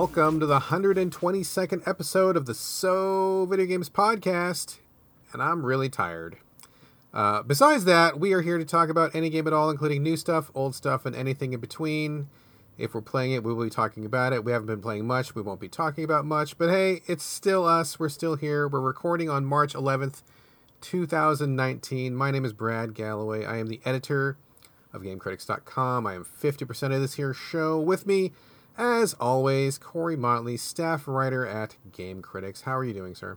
Welcome to the 122nd episode of the So Video Games Podcast, and I'm really tired. Uh, besides that, we are here to talk about any game at all, including new stuff, old stuff, and anything in between. If we're playing it, we will be talking about it. We haven't been playing much, we won't be talking about much, but hey, it's still us. We're still here. We're recording on March 11th, 2019. My name is Brad Gallaway. I am the editor of GameCritics.com. I am 50% of this here show. With me, as always, Corey Motley, staff writer at Game Critics. How are you doing, sir?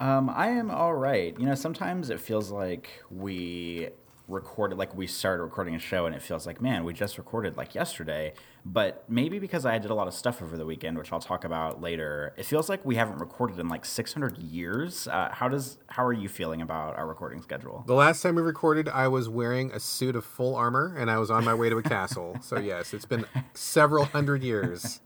Um, I am all right. You know, sometimes it feels like we recorded like we started recording a show and it feels like man we just recorded like yesterday. But maybe because i did a lot of stuff over the weekend which i'll talk about later it feels like we haven't recorded in like 600 years. Uh, how does how are you feeling about our recording schedule? The last time we recorded i was wearing a suit of full armor and i was on my way to a castle. So yes it's been several hundred years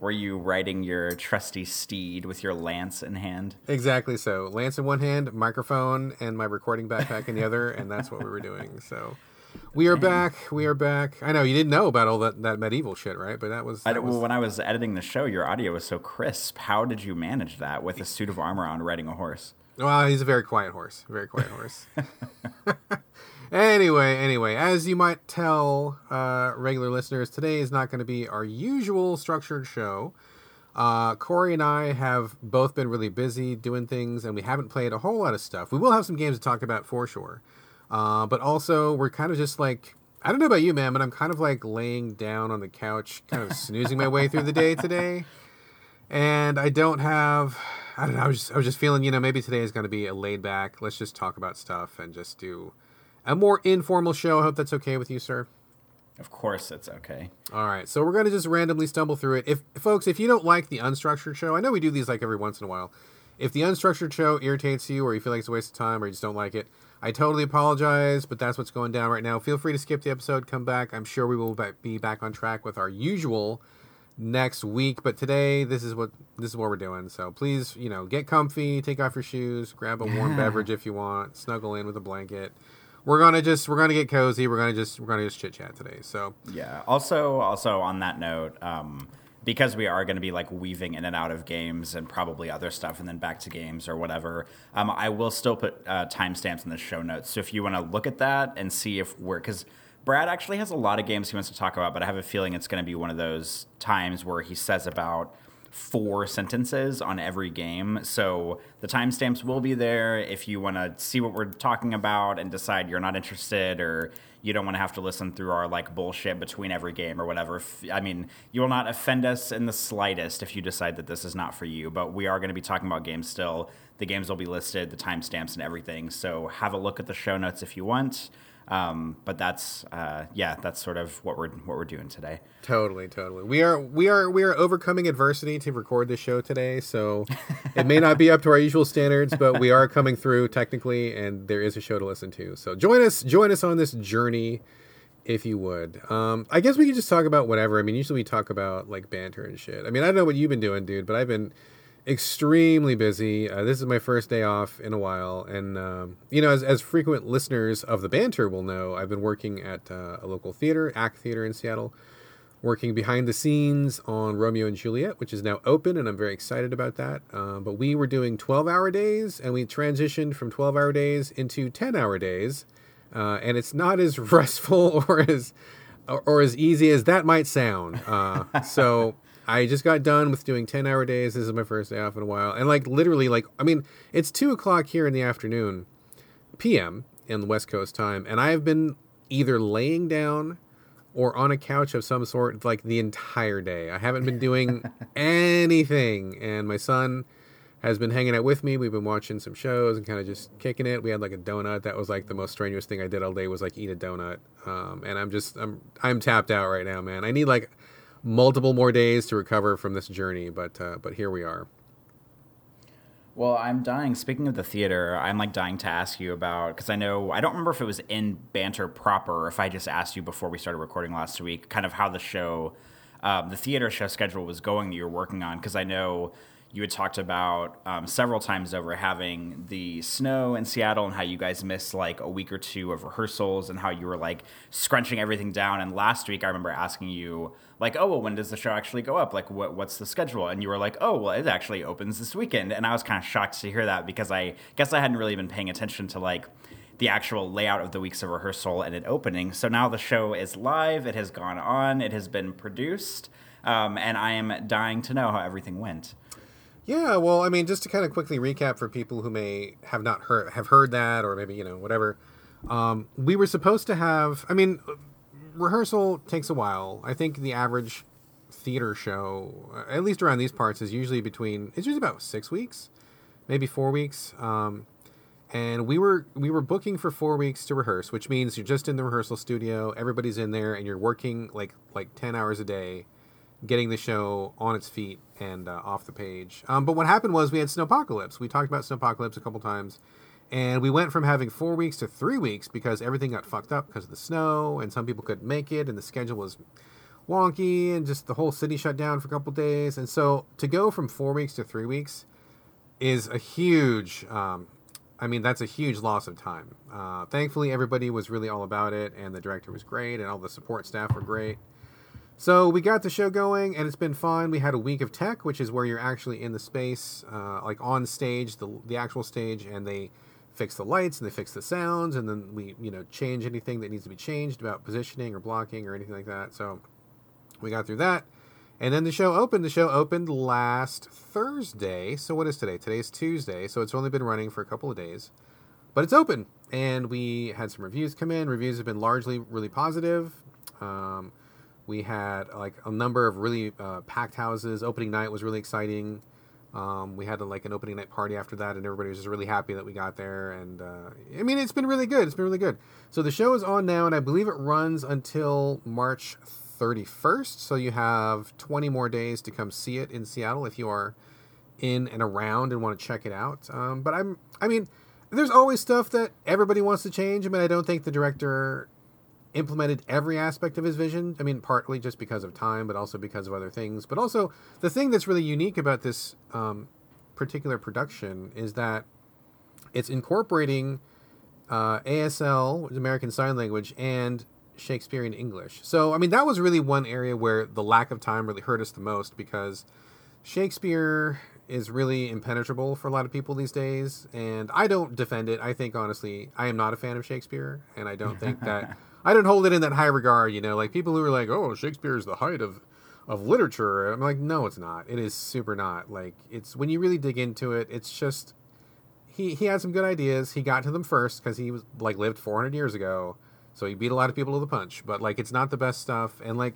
were you riding your trusty steed with your lance in hand? Exactly so. Lance in one hand, microphone, and my recording backpack in the other, and that's what we were doing. So we are back. We are back. I know you didn't know about all that, that medieval shit, right? But that was. That I, was... Well, when I was editing the show, your audio was so crisp. How did you manage that with a suit of armor on riding a horse? Well, he's a very quiet horse. Very quiet horse. Anyway, anyway, as you might tell uh, regular listeners, today is not going to be our usual structured show. Uh, Corey and I have both been really busy doing things, and we haven't played a whole lot of stuff. We will have some games to talk about for sure, uh, but also we're kind of just like I don't know about you, man, but I'm kind of like laying down on the couch, kind of snoozing my way through the day today, and I don't have. I don't know. I was just, I was just feeling, you know, maybe today is going to be a laid back. Let's just talk about stuff and just do a more informal show. I hope that's okay with you, sir. Of course, it's okay. All right, so we're going to just randomly stumble through it. If folks, if you don't like the unstructured show, I know we do these like every once in a while. If the unstructured show irritates you, or you feel like it's a waste of time, or you just don't like it, I totally apologize. But that's what's going down right now. Feel free to skip the episode, come back. I'm sure we will be back on track with our usual next week. But today, this is what this is what we're doing. So please, you know, get comfy, take off your shoes, grab a warm beverage if you want, snuggle in with a blanket we're gonna just we're gonna get cozy. We're gonna just we're gonna just chit chat today. So yeah. Also, also on that note, um, because we are going to be like weaving in and out of games and probably other stuff, and then back to games or whatever. Um, I will still put uh, timestamps in the show notes. So if you want to look at that and see if we're because. Brad actually has a lot of games he wants to talk about, but I have a feeling it's going to be one of those times where he says about four sentences on every game. So the timestamps will be there if you want to see what we're talking about and decide you're not interested or you don't want to have to listen through our like bullshit between every game or whatever. I mean, you will not offend us in the slightest if you decide that this is not for you, but we are going to be talking about games still. The games will be listed, the timestamps and everything. So have a look at the show notes if you want. Um, but that's uh, yeah, that's sort of what we're what we're doing today. Totally, totally. We are we are we are overcoming adversity to record this show today, so it may not be up to our usual standards, but we are coming through technically, and there is a show to listen to. So join us, join us on this journey, if you would. Um, I guess we could just talk about whatever. I mean, usually we talk about like banter and shit. I mean, I don't know what you've been doing, dude, but I've been extremely busy. Uh, this is my first day off in a while, and um, you know, as, as frequent listeners of the banter will know, I've been working at uh, a local theater, ACT Theater in Seattle, working behind the scenes on Romeo and Juliet, which is now open, and I'm very excited about that. Uh, but we were doing 12-hour days, and we transitioned from 12-hour days into 10-hour days, uh, and it's not as restful or as or, or as easy as that might sound. Uh, so. I just got done with doing 10 hour days. This is my first day off in a while. And like literally, like, I mean, it's two o'clock here in the afternoon, PM in the West Coast time. And I've been either laying down or on a couch of some sort like the entire day. I haven't been doing anything. And my son has been hanging out with me. We've been watching some shows and kind of just kicking it. We had like a donut. That was like the most strenuous thing I did all day was like eat a donut. Um, and I'm just I'm I'm tapped out right now, man. I need like multiple more days to recover from this journey, but uh, but here we are. Well, I'm dying. Speaking of the theater, I'm like dying to ask you about because I know I don't remember if it was in banter proper if I just asked you before we started recording last week, kind of how the show, um, the theater show schedule was going that you were working on. Because I know you had talked about um, several times over having the snow in Seattle and how you guys missed like a week or two of rehearsals and how you were like scrunching everything down. And last week, I remember asking you like, "Oh, well, when does the show actually go up? Like, what what's the schedule?" And you were like, "Oh, well, it actually opens this weekend." And I was kind of shocked to hear that because I guess I hadn't really been paying attention to like the actual layout of the weeks of rehearsal and it opening. So now the show is live. It has gone on. It has been produced. Um, and I am dying to know how everything went. Yeah, well, I mean, just to kind of quickly recap for people who may have not heard have heard that, or maybe you know whatever. Um, we were supposed to have. I mean, rehearsal takes a while. I think the average theater show, uh, at least around these parts, is usually between. It's usually about six weeks, maybe four weeks. Um, and we were we were booking for four weeks to rehearse, which means you're just in the rehearsal studio. Everybody's in there, and you're working like like ten hours a day getting the show on its feet and uh, off the page. Um, but what happened was we had Snowpocalypse. We talked about Snowpocalypse a couple times, and we went from having four weeks to three weeks because everything got fucked up because of the snow, and some people couldn't make it, and the schedule was wonky, and just the whole city shut down for a couple days. And so to go from four weeks to three weeks is a huge. Um, I mean, that's a huge loss of time. Uh, thankfully, everybody was really all about it, and the director was great, and all the support staff were great. So we got the show going, and it's been fun. We had a week of tech, which is where you're actually in the space, uh, like on stage, the the actual stage, and they fix the lights and they fix the sounds, and then we you know change anything that needs to be changed about positioning or blocking or anything like that. So we got through that, and then the show opened. The show opened last Thursday. So what is today? Today's Tuesday. So it's only been running for a couple of days, but it's open, and we had some reviews come in. Reviews have been largely really positive. Um, we had like a number of really uh, packed houses. Opening night was really exciting. Um, we had a, like an opening night party after that, and everybody was just really happy that we got there. And uh, I mean, it's been really good. It's been really good. So the show is on now, and I believe it runs until March 31st. So you have 20 more days to come see it in Seattle if you are in and around and want to check it out. Um, but I'm, I mean, there's always stuff that everybody wants to change. I mean, I don't think the director implemented every aspect of his vision. I mean, partly just because of time, but also because of other things. But also, the thing that's really unique about this um, particular production is that it's incorporating uh, ASL, American Sign Language, and Shakespearean English. So, I mean, that was really one area where the lack of time really hurt us the most because Shakespeare is really impenetrable for a lot of people these days. And I don't defend it. I think, honestly, I am not a fan of Shakespeare, and I don't think that. I don't hold it in that high regard, you know, like people who are like, "Oh, Shakespeare is the height of of literature." I'm like, "No, it's not. It is super not. Like it's when you really dig into it, it's just he he had some good ideas. He got to them first cuz he was like lived 400 years ago. So he beat a lot of people to the punch, but like it's not the best stuff and like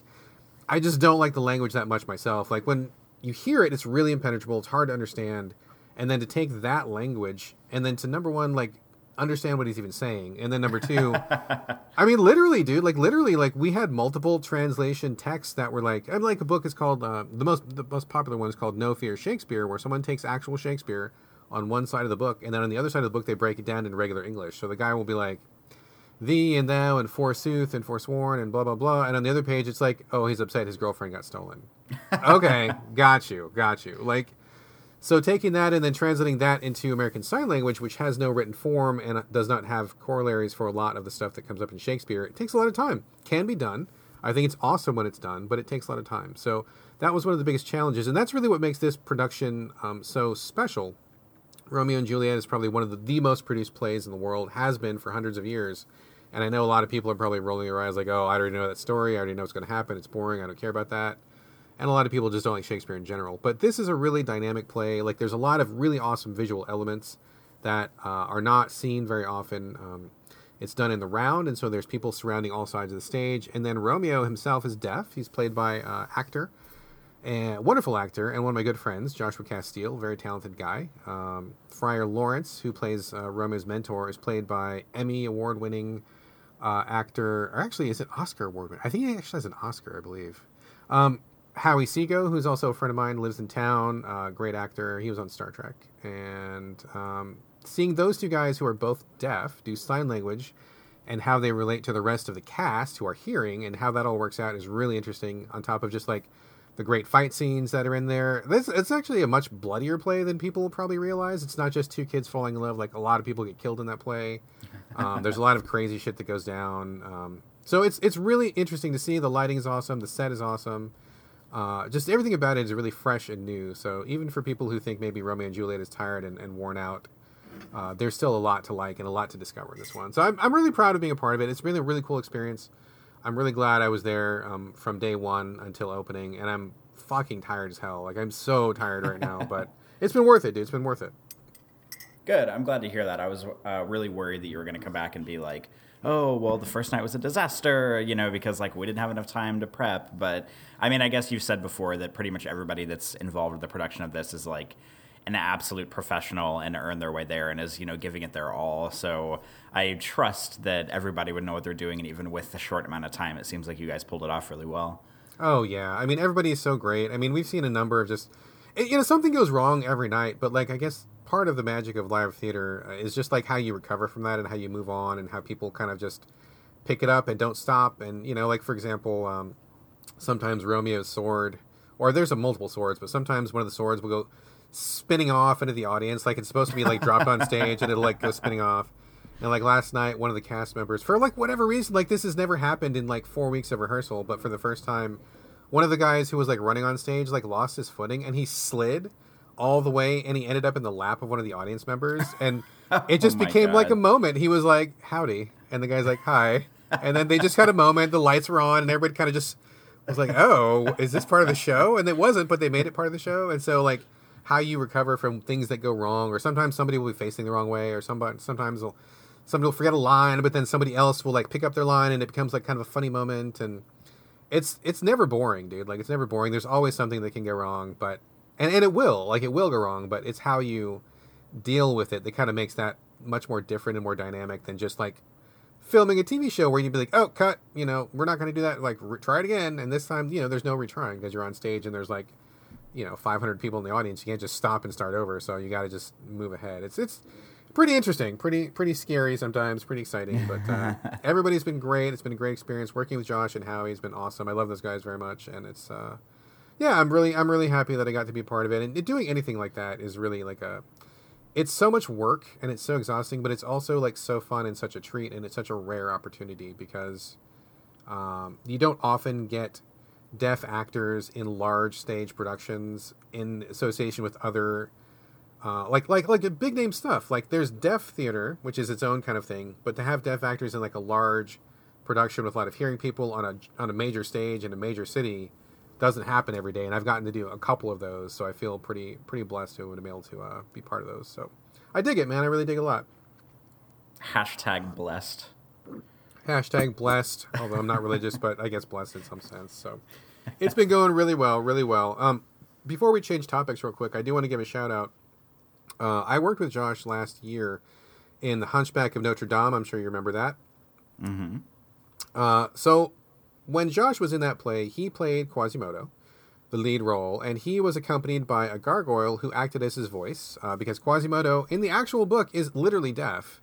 I just don't like the language that much myself. Like when you hear it, it's really impenetrable. It's hard to understand. And then to take that language and then to number one, like understand what he's even saying. And then number two, I mean, literally, dude, like literally, like we had multiple translation texts that were like, and like a book is called uh, the most the most popular one is called No Fear Shakespeare, where someone takes actual Shakespeare on one side of the book, and then on the other side of the book they break it down in regular English. So the guy will be like, thee and thou and forsooth and forsworn and blah blah blah, and on the other page it's like, oh, he's upset his girlfriend got stolen. okay, got you, got you. Like so taking that and then translating that into American Sign Language, which has no written form and does not have corollaries for a lot of the stuff that comes up in Shakespeare, it takes a lot of time. Can be done. I think it's awesome when it's done, but it takes a lot of time. So that was one of the biggest challenges, and that's really what makes this production um, so special. Romeo and Juliet is probably one of the, the most produced plays in the world, has been for hundreds of years. And I know a lot of people are probably rolling their eyes like, oh, I already know that story. I already know what's going to happen. It's boring. I don't care about that and a lot of people just don't like Shakespeare in general. But this is a really dynamic play. Like there's a lot of really awesome visual elements that uh, are not seen very often. Um, it's done in the round, and so there's people surrounding all sides of the stage. And then Romeo himself is deaf. He's played by uh, actor, a wonderful actor, and one of my good friends, Joshua Castille, very talented guy. Um, Friar Lawrence, who plays uh, Romeo's mentor, is played by Emmy award-winning uh, actor, or actually, is it Oscar award-winning? I think he actually has an Oscar, I believe. Um, Howie Seago, who's also a friend of mine, lives in town. Uh, great actor. He was on Star Trek. And um, seeing those two guys who are both deaf do sign language and how they relate to the rest of the cast who are hearing and how that all works out is really interesting. On top of just like the great fight scenes that are in there. This it's actually a much bloodier play than people probably realize. It's not just two kids falling in love. Like a lot of people get killed in that play. Um, there's a lot of crazy shit that goes down. Um, so it's it's really interesting to see. The lighting is awesome. The set is awesome. Uh, just everything about it is really fresh and new. So even for people who think maybe Romeo and Juliet is tired and, and worn out, uh, there's still a lot to like and a lot to discover in this one. So I'm, I'm really proud of being a part of it. It's been a really cool experience. I'm really glad I was there um, from day one until opening, and I'm fucking tired as hell. Like I'm so tired right now, but it's been worth it, dude. It's been worth it. Good. I'm glad to hear that. I was uh, really worried that you were going to come back and be like, "Oh, well, the first night was a disaster," you know, because like we didn't have enough time to prep. But I mean, I guess you've said before that pretty much everybody that's involved with the production of this is like an absolute professional and earned their way there and is you know giving it their all. So I trust that everybody would know what they're doing, and even with the short amount of time, it seems like you guys pulled it off really well. Oh yeah, I mean everybody is so great. I mean we've seen a number of just you know something goes wrong every night, but like I guess part of the magic of live theater uh, is just like how you recover from that and how you move on and how people kind of just pick it up and don't stop. And you know, like for example, um, sometimes Romeo's sword, or there's a multiple swords, but sometimes one of the swords will go spinning off into the audience, like it's supposed to be like dropped on stage and it'll like go spinning off. And like last night, one of the cast members, for like whatever reason, like this has never happened in like four weeks of rehearsal, but for the first time, one of the guys who was like running on stage like lost his footing and he slid all the way and he ended up in the lap of one of the audience members and it just Oh became like a moment. He was like, "Howdy," and the guy's like, "Hi," and then they just had a moment. The lights were on and everybody kind of just was like, "Oh, is this part of the show?" And it wasn't, but they made it part of the show. And so like how you recover from things that go wrong, or sometimes somebody will be facing the wrong way, or somebody sometimes will somebody will forget a line, but then somebody else will like pick up their line, and it becomes like kind of a funny moment. And it's it's never boring, dude. Like it's never boring. There's always something that can go wrong, but and and it will, like it will go wrong, but it's how you deal with it that kind of makes that much more different and more dynamic than just like filming a TV show where you'd be like, oh, cut, you know, we're not going to do that. Like, re- try it again. And this time, you know, there's no retrying because you're on stage and there's like, you know, 500 people in the audience. You can't just stop and start over. So you got to just move ahead. It's, it's pretty interesting, pretty, pretty scary sometimes, pretty exciting. But uh, everybody's been great. It's been a great experience working with Josh and Howie. has been awesome. I love those guys very much. And it's, uh, yeah, I'm really, I'm really happy that I got to be a part of it. And doing anything like that is really like a, it's so much work and it's so exhausting, but it's also like so fun and such a treat, and it's such a rare opportunity because um, you don't often get deaf actors in large stage productions in association with other uh, like like like big name stuff. Like there's deaf theater, which is its own kind of thing, but to have deaf actors in like a large production with a lot of hearing people on a on a major stage in a major city doesn't happen every day. And I've gotten to do a couple of those, so I feel pretty pretty blessed to have been able to uh, be part of those. So I dig it, man. I really dig it a lot. Hashtag blessed. Hashtag blessed, although I'm not religious, but I guess blessed in some sense. So it's been going really well, really well. Um, before we change topics real quick, I do want to give a shout out. Uh, I worked with Josh last year in The Hunchback of Notre Dame. I'm sure you remember that. Mm-hmm. Uh, so when Josh was in that play, he played Quasimodo, the lead role, and he was accompanied by a gargoyle who acted as his voice uh, because Quasimodo in the actual book is literally deaf.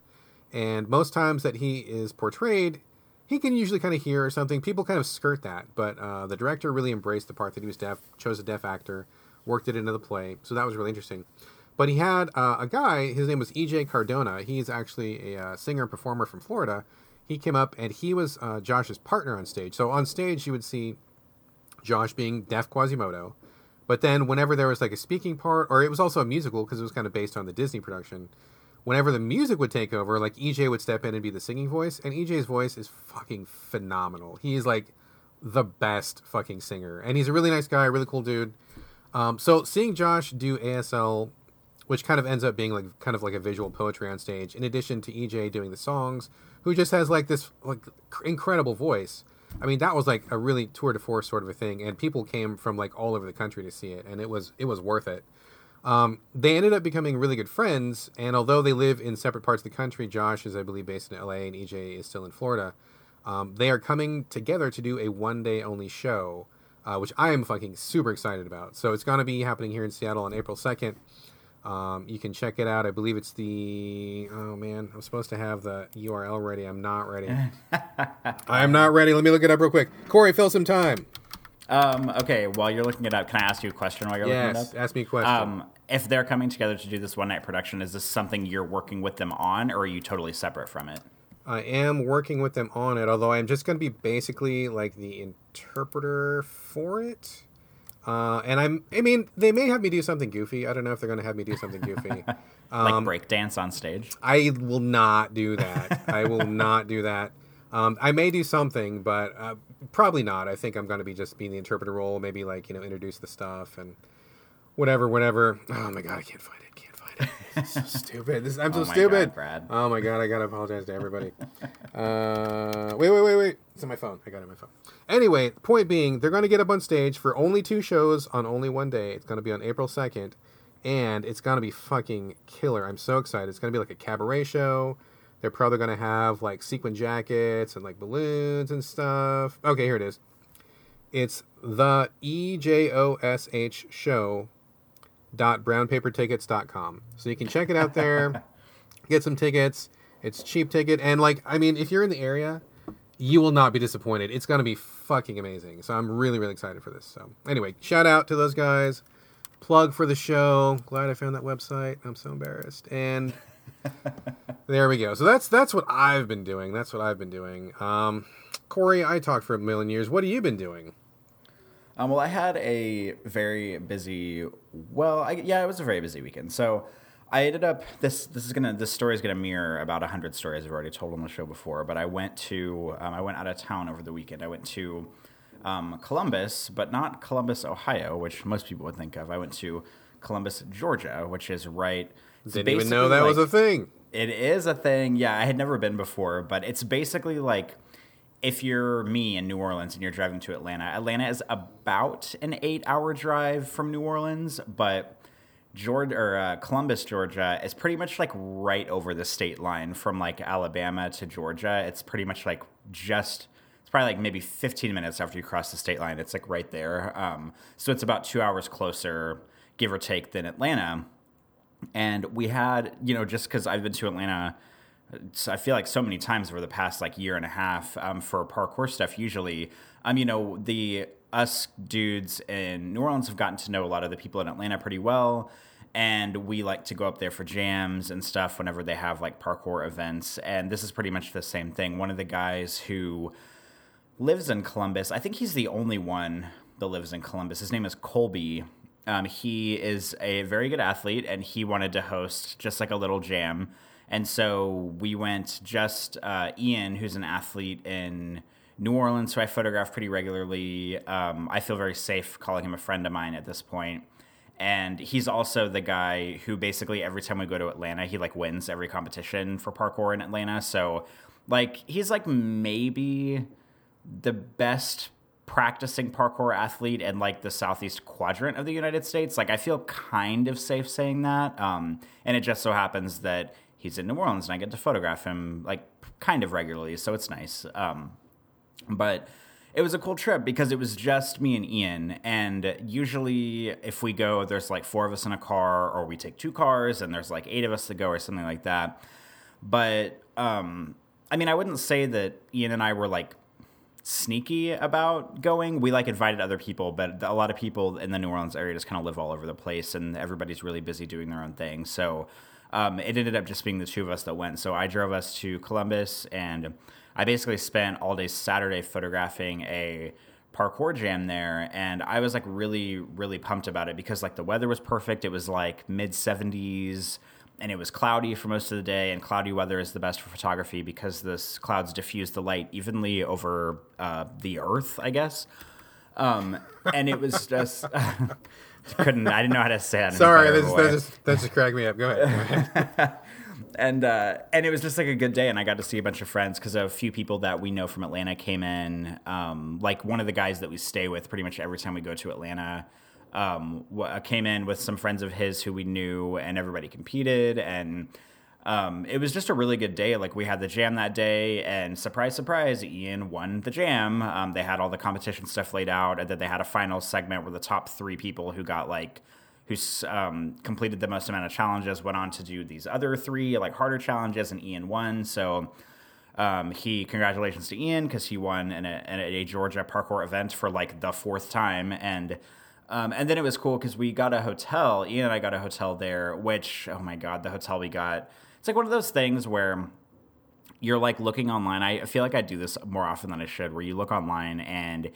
And most times that he is portrayed, he can usually kind of hear or something. People kind of skirt that, but uh, the director really embraced the part that he was deaf, chose a deaf actor, worked it into the play. So that was really interesting. But he had uh, a guy, his name was EJ Cardona. He's actually a uh, singer and performer from Florida. He came up and he was uh, Josh's partner on stage. So on stage, you would see Josh being deaf Quasimodo. But then whenever there was like a speaking part, or it was also a musical because it was kind of based on the Disney production, whenever the music would take over, like EJ would step in and be the singing voice, and EJ's voice is fucking phenomenal. He's like the best fucking singer, and he's a really nice guy, really cool dude. Um, so seeing Josh do ASL, which kind of ends up being like kind of like a visual poetry on stage, in addition to EJ doing the songs, who just has like this like incredible voice. I mean, that was like a really tour de force sort of a thing, and people came from like all over the country to see it, and it was it was worth it. Um, they ended up becoming really good friends, and although they live in separate parts of the country, Josh is, I believe, based in LA, and EJ is still in Florida. Um, they are coming together to do a one day only show, uh, which I am fucking super excited about. So it's going to be happening here in Seattle on April 2nd. Um, you can check it out. I believe it's the. Oh man, I'm supposed to have the URL ready. I'm not ready. I am not ready. Let me look it up real quick. Corey, fill some time. Um, okay, while you're looking it up, can I ask you a question while you're looking Yes, it up? ask me a question. Um, if they're coming together to do this one night production, is this something you're working with them on, or are you totally separate from it? I am working with them on it, although I'm just going to be basically like the interpreter for it. Uh, and I'm, I mean, they may have me do something goofy. I don't know if they're going to have me do something goofy. Like Um, break dance on stage? I will not do that. I will not do that. Um, I may do something, but uh, probably not. I think I'm going to be just being the interpreter role, maybe like you know introduce the stuff and whatever, whatever. Oh my god, I can't find so stupid. This, I'm so Oh my stupid. God, Brad. Oh my god, I gotta apologize to everybody. uh, wait, wait, wait, wait. It's on my phone. I got it on my phone. Anyway, point being, they're going to get up on stage for only two shows on only one day. It's going to be on April 2nd, and it's going to be fucking killer. I'm so excited. It's going to be like a cabaret show. They're probably going to have like sequin jackets and like balloons and stuff. Okay, here it is. It's the E J O S H show dot brownpapertickets.com. So you can check it out there, get some tickets. It's cheap ticket and like I mean if you're in the area, you will not be disappointed. It's going to be fucking amazing. So I'm really really excited for this. So anyway, shout out to those guys. Plug for the show. Glad I found that website. I'm so embarrassed. And there we go. So that's that's what I've been doing. That's what I've been doing. Um, Corey, I talked for a million years. What have you been doing? Um, well, I had a very busy. Well, I, yeah, it was a very busy weekend. So I ended up this. This is gonna. This story is gonna mirror about hundred stories I've already told on the show before. But I went to. Um, I went out of town over the weekend. I went to um, Columbus, but not Columbus, Ohio, which most people would think of. I went to Columbus, Georgia, which is right. Didn't even know that was a thing. it is a thing. Yeah, I had never been before, but it's basically like if you're me in New Orleans and you're driving to Atlanta. Atlanta is about an eight-hour drive from New Orleans, but Georgia or uh, Columbus, Georgia, is pretty much like right over the state line from like Alabama to Georgia. It's pretty much like just. It's probably like maybe 15 minutes after you cross the state line. It's like right there. Um, so it's about two hours closer, give or take, than Atlanta and we had you know just because i've been to atlanta i feel like so many times over the past like year and a half um, for parkour stuff usually um you know the us dudes in new orleans have gotten to know a lot of the people in atlanta pretty well and we like to go up there for jams and stuff whenever they have like parkour events and this is pretty much the same thing one of the guys who lives in Columbus. I think he's the only one that lives in Columbus. His name is Colby. Um, he is a very good athlete, and he wanted to host just like a little jam. And so we went just uh, Ian, who's an athlete in New Orleans, who I photograph pretty regularly. Um, I feel very safe calling him a friend of mine at this point. And he's also the guy who basically every time we go to Atlanta, he like wins every competition for parkour in Atlanta. So like he's like maybe the best practicing parkour athlete in like the southeast quadrant of the United States. Like I feel kind of safe saying that. Um, and it just so happens that he's in New Orleans and I get to photograph him like kind of regularly, so it's nice. Um, but it was a cool trip because it was just me and Ian. And usually, if we go, there's like four of us in a car, or we take two cars, and there's like eight of us to go, or something like that. But um, I mean, I wouldn't say that Ian and I were like sneaky about going. We like invited other people, but a lot of people in the New Orleans area just kind of live all over the place, and everybody's really busy doing their own thing. So um, it ended up just being the two of us that went. So I drove us to Columbus, and I basically spent all day Saturday photographing a parkour jam there and i was like really really pumped about it because like the weather was perfect it was like mid 70s and it was cloudy for most of the day and cloudy weather is the best for photography because the clouds diffuse the light evenly over uh, the earth i guess um, and it was just couldn't i didn't know how to say that Sorry, that's, that just that just cracked me up. Go ahead. Go ahead. and uh, and it was just like a good day, and I got to see a bunch of friends because a few people that we know from Atlanta came in. Um, like one of the guys that we stay with, pretty much every time we go to Atlanta, um, w- came in with some friends of his who we knew, and everybody competed, and um, it was just a really good day. Like we had the jam that day, and surprise, surprise, Ian won the jam. Um, they had all the competition stuff laid out, and then they had a final segment where the top three people who got like who um, completed the most amount of challenges went on to do these other three like harder challenges, and Ian won. So Um, he congratulations to Ian because he won in a, in a Georgia parkour event for like the fourth time, and um, and then it was cool because we got a hotel. Ian and I got a hotel there, which oh my god, the hotel we got. It's like one of those things where you're like looking online. I feel like I do this more often than I should, where you look online and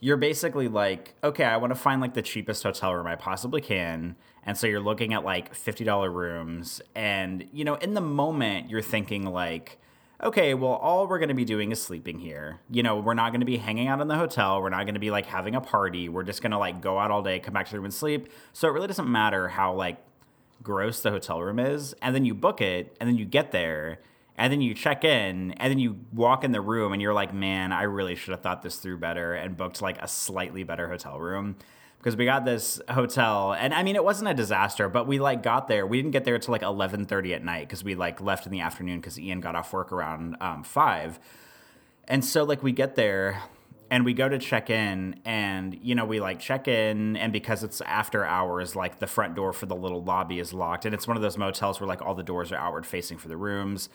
you're basically like, okay, I want to find like the cheapest hotel room I possibly can. And so you're looking at like $50 rooms. And, you know, in the moment, you're thinking like, okay, well, all we're going to be doing is sleeping here. You know, we're not going to be hanging out in the hotel. We're not going to be like having a party. We're just going to like go out all day, come back to the room and sleep. So it really doesn't matter how like gross the hotel room is. And then you book it and then you get there and then you check in and then you walk in the room and you're like man i really should have thought this through better and booked like a slightly better hotel room because we got this hotel and i mean it wasn't a disaster but we like got there we didn't get there until like 11.30 at night because we like left in the afternoon because ian got off work around um, 5 and so like we get there and we go to check in and you know we like check in and because it's after hours like the front door for the little lobby is locked and it's one of those motels where like all the doors are outward facing for the rooms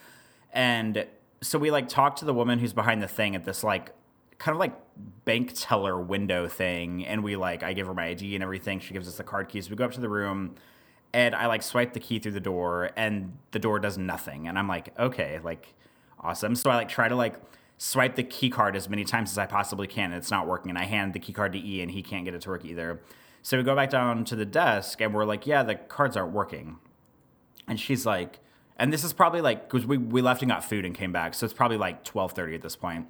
and so we like talk to the woman who's behind the thing at this like kind of like bank teller window thing and we like I give her my ID and everything. She gives us the card keys. We go up to the room and I like swipe the key through the door and the door does nothing. And I'm like, okay, like awesome. So I like try to like swipe the key card as many times as I possibly can and it's not working. And I hand the key card to E and he can't get it to work either. So we go back down to the desk and we're like, yeah, the cards aren't working. And she's like, and this is probably like because we, we left and got food and came back so it's probably like 12.30 at this point.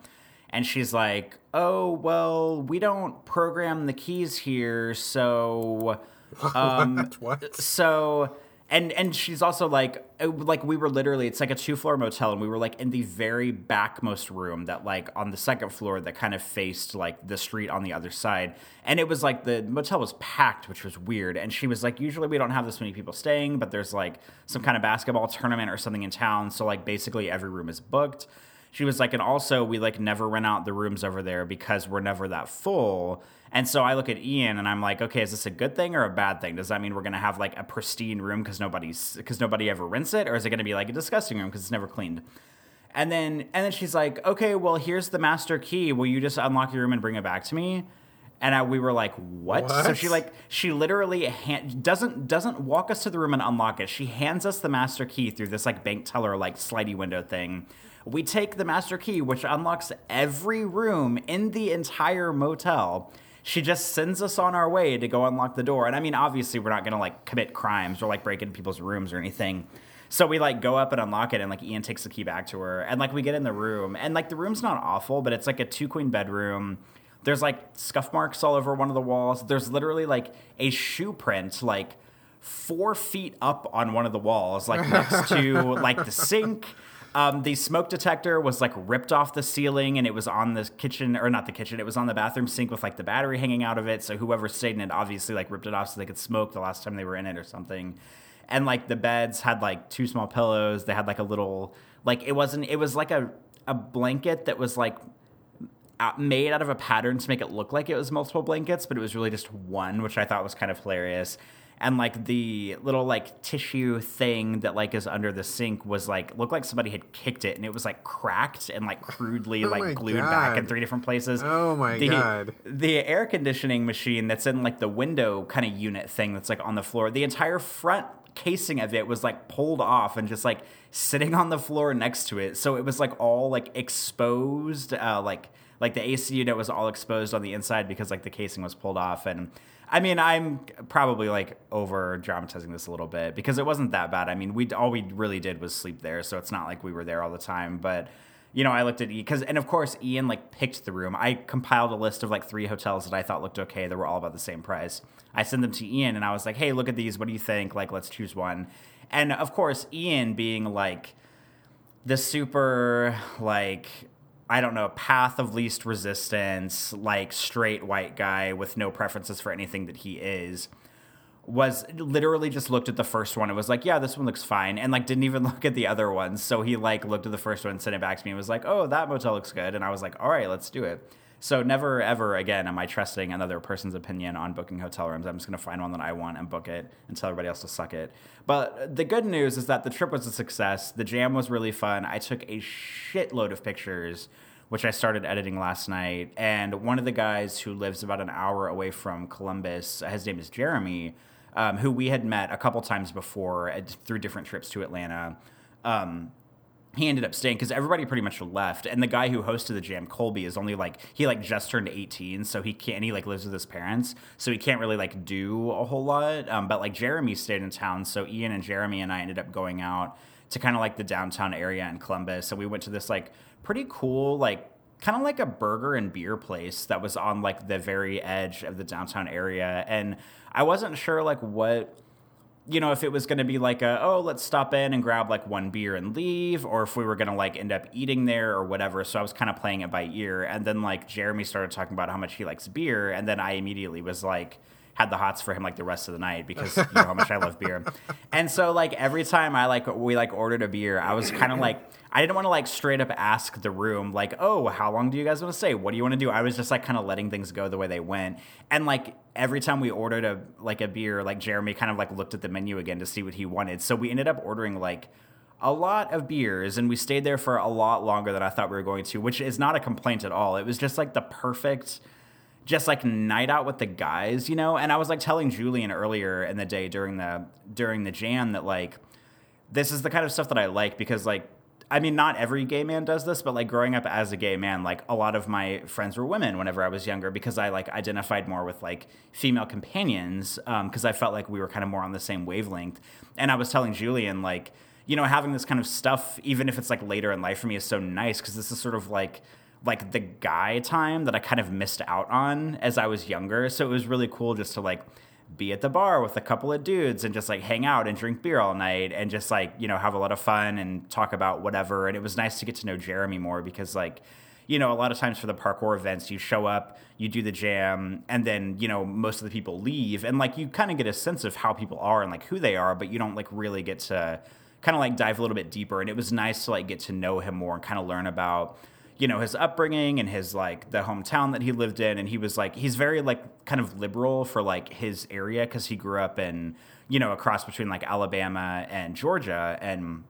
and she's like oh well we don't program the keys here so um, what? so and and she's also like like we were literally it's like a two floor motel and we were like in the very backmost room that like on the second floor that kind of faced like the street on the other side. And it was like the motel was packed which was weird. And she was like usually we don't have this many people staying but there's like some kind of basketball tournament or something in town so like basically every room is booked she was like and also we like never rent out the rooms over there because we're never that full and so I look at Ian and I'm like, okay, is this a good thing or a bad thing? Does that mean we're gonna have like a pristine room because nobody's because nobody ever rinse it, or is it gonna be like a disgusting room because it's never cleaned? And then and then she's like, okay, well here's the master key. Will you just unlock your room and bring it back to me? And I, we were like, what? what? So she like she literally hand, doesn't doesn't walk us to the room and unlock it. She hands us the master key through this like bank teller like slidey window thing. We take the master key, which unlocks every room in the entire motel she just sends us on our way to go unlock the door. And I mean, obviously, we're not going to like commit crimes or like break into people's rooms or anything. So we like go up and unlock it, and like Ian takes the key back to her, and like we get in the room, and like the room's not awful, but it's like a two queen bedroom. There's like scuff marks all over one of the walls. There's literally like a shoe print, like four feet up on one of the walls, like next to like the sink. Um, the smoke detector was like ripped off the ceiling and it was on the kitchen or not the kitchen it was on the bathroom sink with like the battery hanging out of it so whoever stayed in it obviously like ripped it off so they could smoke the last time they were in it or something. And like the beds had like two small pillows they had like a little like it wasn't it was like a a blanket that was like made out of a pattern to make it look like it was multiple blankets but it was really just one which i thought was kind of hilarious and like the little like tissue thing that like is under the sink was like looked like somebody had kicked it and it was like cracked and like crudely oh like glued god. back in three different places. Oh my the, god. The air conditioning machine that's in like the window kind of unit thing that's like on the floor. The entire front casing of it was like pulled off and just like sitting on the floor next to it. So it was like all like exposed uh like like the AC unit was all exposed on the inside because like the casing was pulled off and I mean, I'm probably like over dramatizing this a little bit because it wasn't that bad. I mean, we all we really did was sleep there, so it's not like we were there all the time. But you know, I looked at because, and of course, Ian like picked the room. I compiled a list of like three hotels that I thought looked okay. That were all about the same price. I sent them to Ian, and I was like, "Hey, look at these. What do you think? Like, let's choose one." And of course, Ian being like the super like I don't know, path of least resistance, like straight white guy with no preferences for anything that he is, was literally just looked at the first one and was like, yeah, this one looks fine. And like didn't even look at the other ones. So he like looked at the first one, sent it back to me and was like, oh, that motel looks good. And I was like, all right, let's do it. So never ever again am I trusting another person's opinion on booking hotel rooms. I'm just going to find one that I want and book it and tell everybody else to suck it. But the good news is that the trip was a success. The jam was really fun. I took a shitload of pictures which I started editing last night. And one of the guys who lives about an hour away from Columbus, his name is Jeremy, um, who we had met a couple times before at, through different trips to Atlanta. Um, he ended up staying because everybody pretty much left and the guy who hosted the jam colby is only like he like just turned 18 so he can't he like lives with his parents so he can't really like do a whole lot um, but like jeremy stayed in town so ian and jeremy and i ended up going out to kind of like the downtown area in columbus so we went to this like pretty cool like kind of like a burger and beer place that was on like the very edge of the downtown area and i wasn't sure like what you know, if it was going to be like a, oh, let's stop in and grab like one beer and leave, or if we were going to like end up eating there or whatever. So I was kind of playing it by ear. And then like Jeremy started talking about how much he likes beer. And then I immediately was like, had the hots for him like the rest of the night because you know how much I love beer. And so like every time I like we like ordered a beer, I was kind of like I didn't want to like straight up ask the room like, "Oh, how long do you guys want to stay? What do you want to do?" I was just like kind of letting things go the way they went. And like every time we ordered a like a beer, like Jeremy kind of like looked at the menu again to see what he wanted. So we ended up ordering like a lot of beers and we stayed there for a lot longer than I thought we were going to, which is not a complaint at all. It was just like the perfect just like night out with the guys, you know? And I was like telling Julian earlier in the day during the during the jam that like this is the kind of stuff that I like because like I mean, not every gay man does this, but like growing up as a gay man, like a lot of my friends were women whenever I was younger because I like identified more with like female companions because um, I felt like we were kind of more on the same wavelength. And I was telling Julian, like, you know, having this kind of stuff, even if it's like later in life for me, is so nice because this is sort of like like the guy time that I kind of missed out on as I was younger. So it was really cool just to like be at the bar with a couple of dudes and just like hang out and drink beer all night and just like, you know, have a lot of fun and talk about whatever. And it was nice to get to know Jeremy more because like, you know, a lot of times for the parkour events, you show up, you do the jam, and then, you know, most of the people leave. And like you kind of get a sense of how people are and like who they are, but you don't like really get to kind of like dive a little bit deeper. And it was nice to like get to know him more and kind of learn about you know his upbringing and his like the hometown that he lived in. And he was like he's very like kind of liberal for like his area because he grew up in you know a cross between like alabama and georgia. And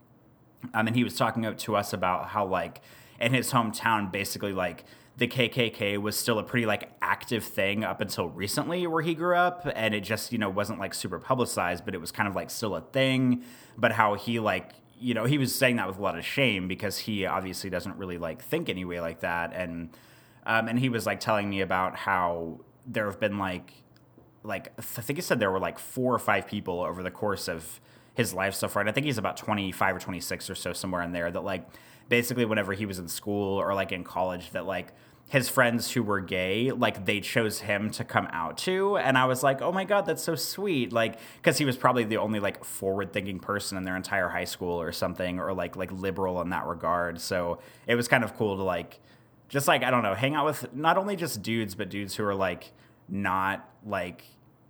um, and he was talking to us about how like in his hometown basically like the KKK was still a pretty like active thing up until recently where he grew up. And it just you know wasn't like super publicized but it was kind of like still a thing. But how he like you know, he was saying that with a lot of shame because he obviously doesn't really like think anyway like that. And um, and he was like telling me about how there have been like like I think he said there were like four or five people over the course of his life so far, and I think he's about twenty five or twenty six or so somewhere in there. That like basically whenever he was in school or like in college, that like his friends who were gay, like they chose him to come out to. And I was like, oh my God, that's so sweet. Like, cause he was probably the only like forward thinking person in their entire high school or something, or like, like liberal in that regard. So it was kind of cool to like, just like, I don't know, hang out with not only just dudes, but dudes who are like not like,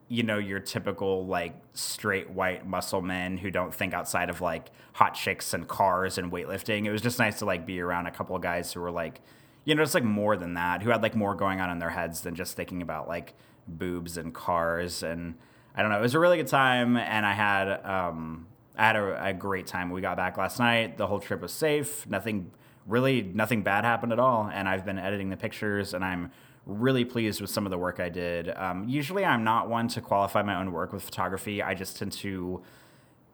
you know, your typical like straight white muscle men who don't think outside of like hot chicks and cars and weightlifting. It was just nice to like be around a couple of guys who were like, you know, it's like more than that, who had like more going on in their heads than just thinking about like boobs and cars. And I don't know, it was a really good time. And I had, um, I had a, a great time. We got back last night. The whole trip was safe. Nothing really, nothing bad happened at all. And I've been editing the pictures and I'm really pleased with some of the work I did. Um, usually, I'm not one to qualify my own work with photography. I just tend to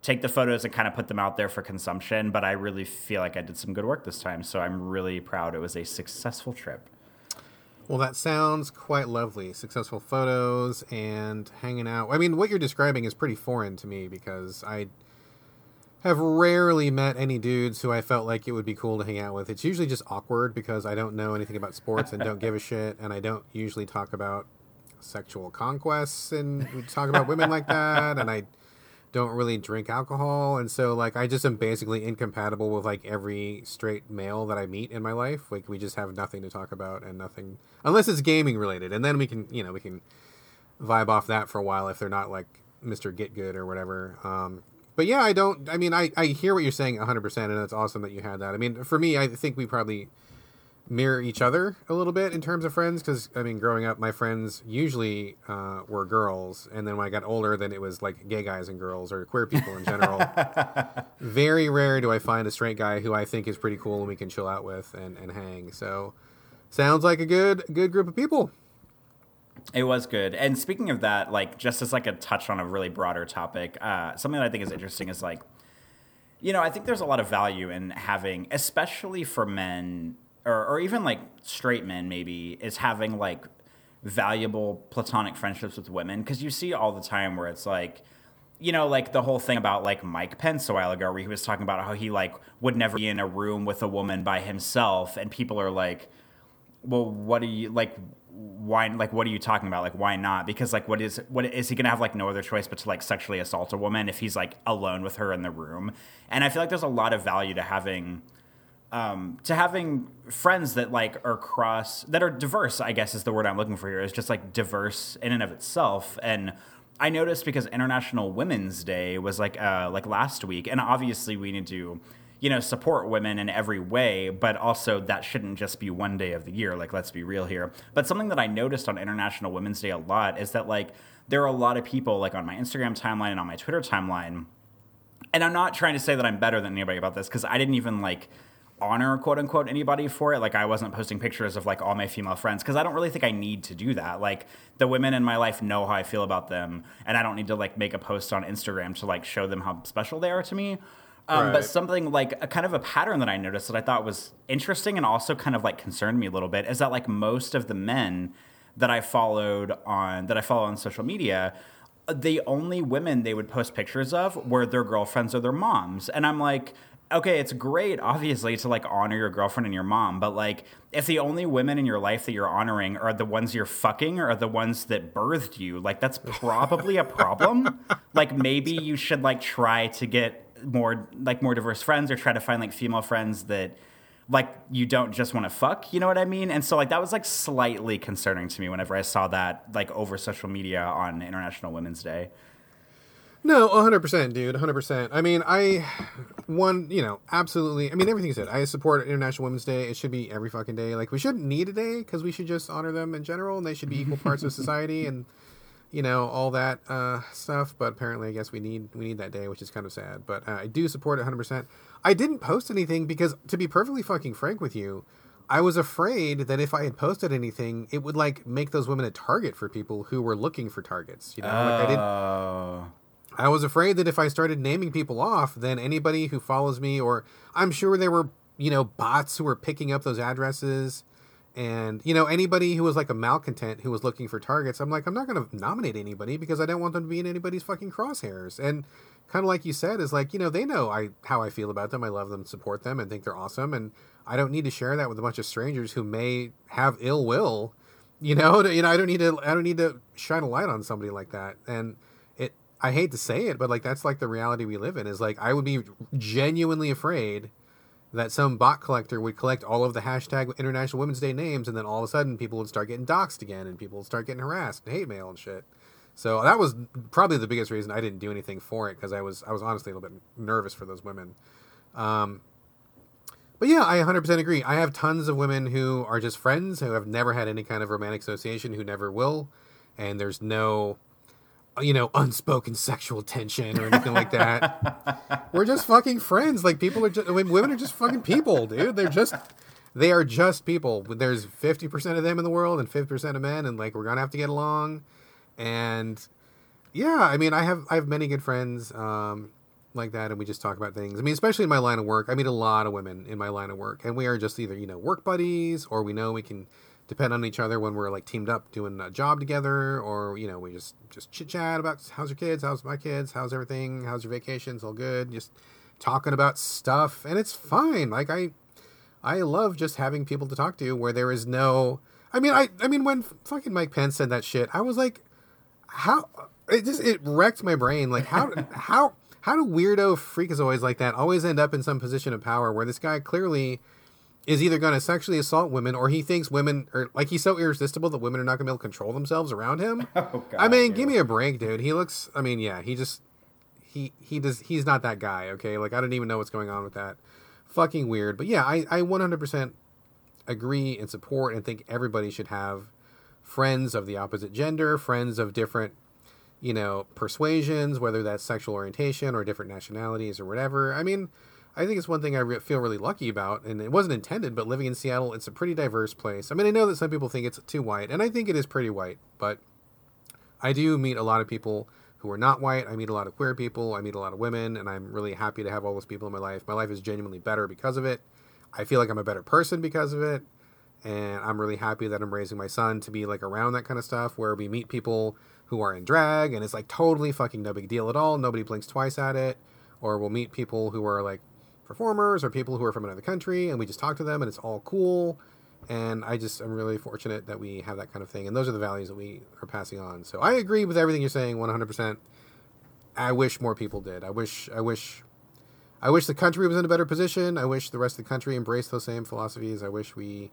take the photos and kind of put them out there for consumption. But I really feel like I did some good work this time. So I'm really proud it was a successful trip. Well, that sounds quite lovely. Successful photos and hanging out. I mean, what you're describing is pretty foreign to me because I have rarely met any dudes who I felt like it would be cool to hang out with. It's usually just awkward because I don't know anything about sports and don't give a shit, and I don't usually talk about sexual conquests and talk about women like that, and I don't really drink alcohol and so like i just am basically incompatible with like every straight male that i meet in my life. Like we just have nothing to talk about and nothing unless it's gaming related and then we can you know we can vibe off that for a while if they're not like mr get good or whatever. Um but yeah i don't i mean i i hear what you're saying 100% and it's awesome that you had that. I mean for me i think we probably mirror each other a little bit in terms of friends because I mean, growing up, my friends usually uh, were girls, and then when I got older, then it was like gay guys and girls or queer people in general. Very rare do I find a straight guy who I think is pretty cool and we can chill out with and, and hang. So, sounds like a good good group of people. It was good. And speaking of that, like just as like a touch on a really broader topic, uh, something that I think is interesting is like, you know, I think there's a lot of value in having, especially for men or, or even like straight men, maybe, is having like valuable platonic friendships with women because you see all the time where it's like you know like the whole thing about like mike pence a while ago where he was talking about how he like would never be in a room with a woman by himself and people are like well what are you like why like what are you talking about? Like why not? Because like what is what is he gonna have like no other choice but to like sexually assault a woman if he's like alone with her in the room? And i feel like there's a lot of value to having um, to having friends that like are cross that are diverse i guess is the word i'm looking for here is just like diverse in and of itself. And i noticed because international women's day was like uh like last week and obviously we need to you know support women in every way but also that shouldn't just be one day of the year like let's be real here. But something that i noticed on international women's day a lot is that like there are a lot of people like on my instagram timeline and on my twitter timeline and i'm not trying to say that i'm better than anybody about this because i didn't even like honor quote unquote anybody for it like i wasn't posting pictures of like all my female friends because i don't really think i need to do that like the women in my life know how i feel about them and i don't need to like make a post on instagram to like show them how special they are to me um, Right. but something like a kind of a pattern that i noticed that i thought was interesting and also kind of like concerned me a little bit is that like most of the men that i followed on that i follow on social media the only women they would post pictures of were their girlfriends or their moms. And I'm like, okay, it's great, obviously, to like honor your girlfriend and your mom, but like, if the only women in your life that you're honoring are the ones you're fucking or are the ones that birthed you, like, that's probably a problem. like, maybe you should like try to get more, like, more diverse friends or try to find like female friends that like you don't just want to fuck you know what i mean and so like that was like slightly concerning to me whenever i saw that like over social media on international women's day No, 100%, dude. 100%. I mean, I, one, you know, absolutely. I mean, everything you said. I support International Women's Day. It should be every fucking day. Like, we shouldn't need a day because we should just honor them in general and they should be equal parts of society and, you know, all that uh, stuff. But apparently, I guess we need we need that day, which is kind of sad. But uh, I do support it 100%. I didn't post anything because, to be perfectly fucking frank with you, I was afraid that if I had posted anything, it would, like, make those women a target for people who were looking for targets. You know, like, I didn't. I was afraid that if I started naming people off, then anybody who follows me, or I'm sure there were, you know, bots who were picking up those addresses, and you know, anybody who was like a malcontent who was looking for targets, I'm like, I'm not going to nominate anybody because I don't want them to be in anybody's fucking crosshairs. And kind of like you said, is like, you know, they know I how I feel about them. I love them, support them, and think they're awesome, and I don't need to share that with a bunch of strangers who may have ill will. You know, to- you know, I don't need to. I don't need to shine a light on somebody like that, and I hate to say it, but like that's like the reality we live in. Is like I would be genuinely afraid that some bot collector would collect all of the hashtag International Women's Day names, and then all of a sudden people would start getting doxxed again, and people would start getting harassed and hate mail and shit. So that was probably the biggest reason I didn't do anything for it because I was I was honestly a little bit nervous for those women. Um, but yeah, I 100% agree. I have tons of women who are just friends who have never had any kind of romantic association, who never will, and there's no, you know, unspoken sexual tension or anything like that. We're just fucking friends. Like people are just, women are just fucking people, dude. They're just, they are just people. There's 50% of them in the world and 50% of men, and like we're gonna have to get along. And yeah, I mean, I have I have many good friends um, like that, and we just talk about things. I mean, especially in my line of work, I meet a lot of women in my line of work, and we are just either you know work buddies, or we know we can depend on each other when we're like teamed up doing a job together, or you know we just just chit chat about how's your kids, how's my kids, how's everything, how's your vacations, all good, just talking about stuff, and it's fine. Like I I love just having people to talk to where there is no. I mean, I I mean when fucking Mike Pence said that shit, I was like, how it just it wrecked my brain. Like how how how do weirdo freakazoids like that always end up in some position of power where this guy clearly is either going to sexually assault women or he thinks women are like he's so irresistible that women are not going to be able to control themselves around him. Oh, God, I mean, give me a break, dude. He looks. I mean, yeah, he just he he does. He's not that guy. Okay, like I don't even know what's going on with that. Fucking weird. But yeah, I I 100% agree and support and think everybody should have friends of the opposite gender, friends of different, you know, persuasions, whether that's sexual orientation or different nationalities or whatever. I mean, I think it's one thing I re- feel really lucky about, and it wasn't intended, but living in Seattle, it's a pretty diverse place. I mean, I know that some people think it's too white, and I think it is pretty white, but I do meet a lot of people who are not white. I meet a lot of queer people. I meet a lot of women, and I'm really happy to have all those people in my life. My life is genuinely better because of it. I feel like I'm a better person because of it, and I'm really happy that I'm raising my son to be like around that kind of stuff where we meet people who are in drag, and it's like totally fucking no big deal at all. Nobody blinks twice at it. Or we'll meet people who are like performers or people who are from another country and we just talk to them and it's all cool. And i just i'm really fortunate that we have that kind of thing and those are the values that we are passing on. So i agree with everything you're saying 100% i wish more people did. I wish i wish i wish the country was in a better position. I wish the rest of the country embraced those same philosophies. I wish we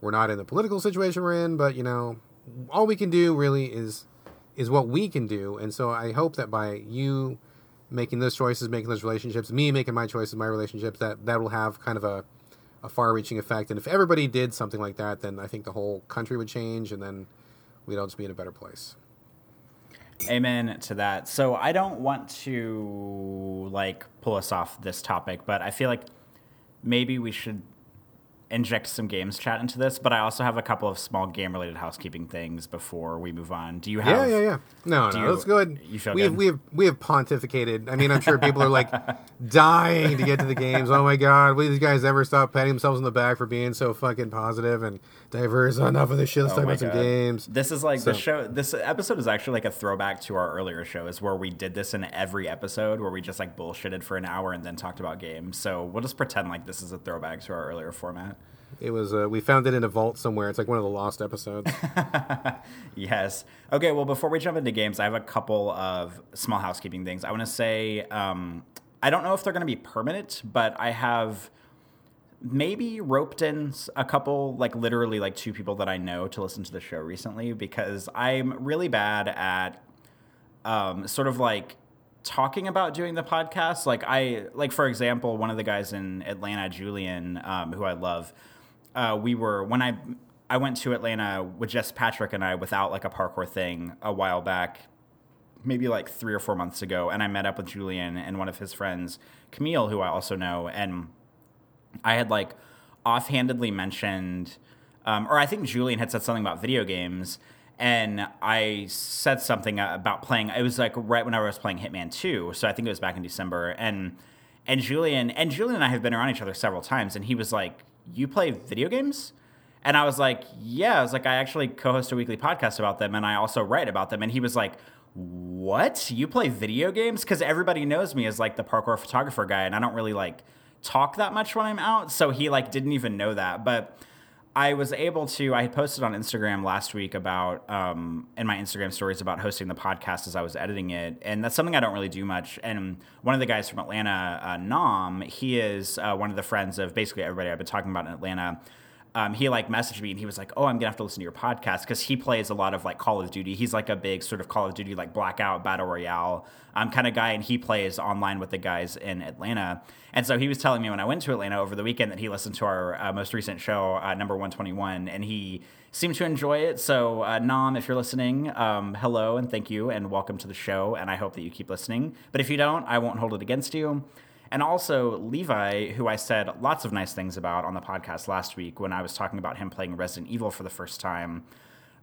were not in the political situation we're in but you know all we can do really is is what we can do. And so i hope that by you making those choices, making those relationships, me making my choices, my relationships, that that will have kind of a, a far-reaching effect. And if everybody did something like that, then I think the whole country would change, and then we'd all just be in a better place. Amen to that. So I don't want to like pull us off this topic, but I feel like maybe we should inject some games chat into this, but I also have a couple of small game related housekeeping things before we move on. Do you have? Yeah, yeah, yeah. No, no, you, that's good. You feel we good? have we have we have pontificated. I mean, I'm sure people are like dying to get to the games. Oh my god, will these guys ever stop patting themselves on the back for being so fucking positive and diverse? Enough of this shit. Let's Oh talk about some games. This is like So- the show. This episode is actually like a throwback to our earlier shows where we did this in every episode where we just like bullshitted for an hour and then talked about games. So we'll just pretend like this is a throwback to our earlier format. It was uh, we found it in a vault somewhere. It's like one of the lost episodes. Yes. Okay. Well, before we jump into games, I have a couple of small housekeeping things. I want to say um, I don't know if they're going to be permanent, but I have maybe roped in a couple, like literally like two people that I know to listen to the show recently because I'm really bad at um, sort of like talking about doing the podcast. Like I like for example, one of the guys in Atlanta, Julian, um, who I love. Uh, we were when I I went to Atlanta with Jess Patrick and I without like a parkour thing a while back, maybe like three or four months ago, and I met up with Julian and one of his friends, Camille, who I also know, and I had like offhandedly mentioned, um, or I think Julian had said something about video games, and I said something about playing. It was like right when I was playing Hitman Two, so I think it was back in December, and and Julian and Julian and I have been around each other several times, and he was like, "You play video games?" And I was like, "Yeah." I was like, "I actually co-host a weekly podcast about them, and I also write about them." And he was like. What? You play video games? Because everybody knows me as like the parkour photographer guy, and I don't really like talk that much when I'm out. So he like didn't even know that. But I was able to. I had posted on Instagram last week about um, in my Instagram stories about hosting the podcast as I was editing it, and that's something I don't really do much. And one of the guys from Atlanta, uh, Nam, he is uh, one of the friends of basically everybody I've been talking about in Atlanta. Um, he like messaged me and he was like, "Oh, I'm gonna have to listen to your podcast because he plays a lot of like Call of Duty. He's like a big sort of Call of Duty like Blackout Battle Royale um, kind of guy, and he plays online with the guys in Atlanta. And so he was telling me when I went to Atlanta over the weekend that he listened to our uh, most recent show, uh, number 121, and he seemed to enjoy it. So uh, Nam, if you're listening, um, hello and thank you and welcome to the show. And I hope that you keep listening. But if you don't, I won't hold it against you. And also Levi, who I said lots of nice things about on the podcast last week when I was talking about him playing Resident Evil for the first time.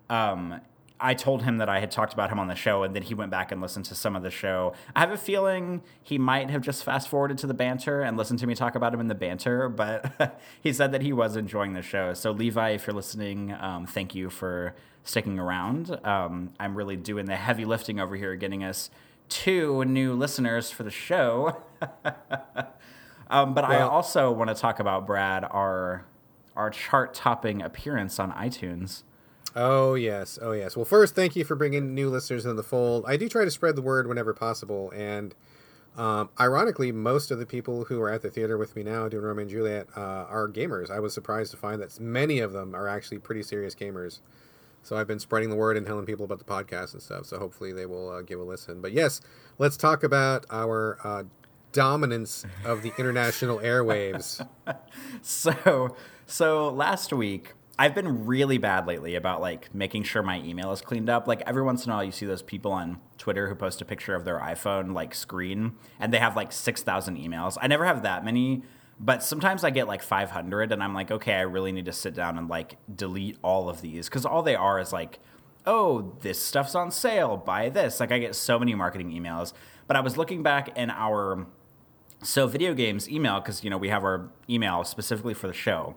Um, I told him that I had talked about him on the show, and then he went back and listened to some of the show. I have a feeling he might have just fast forwarded to the banter and listened to me talk about him in the banter, but he said that he was enjoying the show. So, Levi, if you're listening, um, thank you for sticking around. Um, I'm really doing the heavy lifting over here, getting us two new listeners for the show. um, but I also want to talk about Brad, our our chart topping appearance on iTunes. Oh yes, oh yes. Well, first, thank you for bringing new listeners into the fold. I do try to spread the word whenever possible, and um, ironically, most of the people who are at the theater with me now doing Romeo and Juliet uh, are gamers. I was surprised to find that many of them are actually pretty serious gamers. So I've been spreading the word and telling people about the podcast and stuff. So hopefully they will uh, give a listen. But yes, let's talk about our uh, dominance of the international airwaves. So, so last week I've been really bad lately about like making sure my email is cleaned up. Like every once in a while, you see those people on Twitter who post a picture of their iPhone like screen, and they have like six thousand emails. I never have that many, but sometimes I get like five hundred, and I'm like, okay, I really need to sit down and like delete all of these because all they are is like, oh, this stuff's on sale, buy this. Like I get so many marketing emails. But I was looking back in our so video games email because you know we have our email specifically for the show.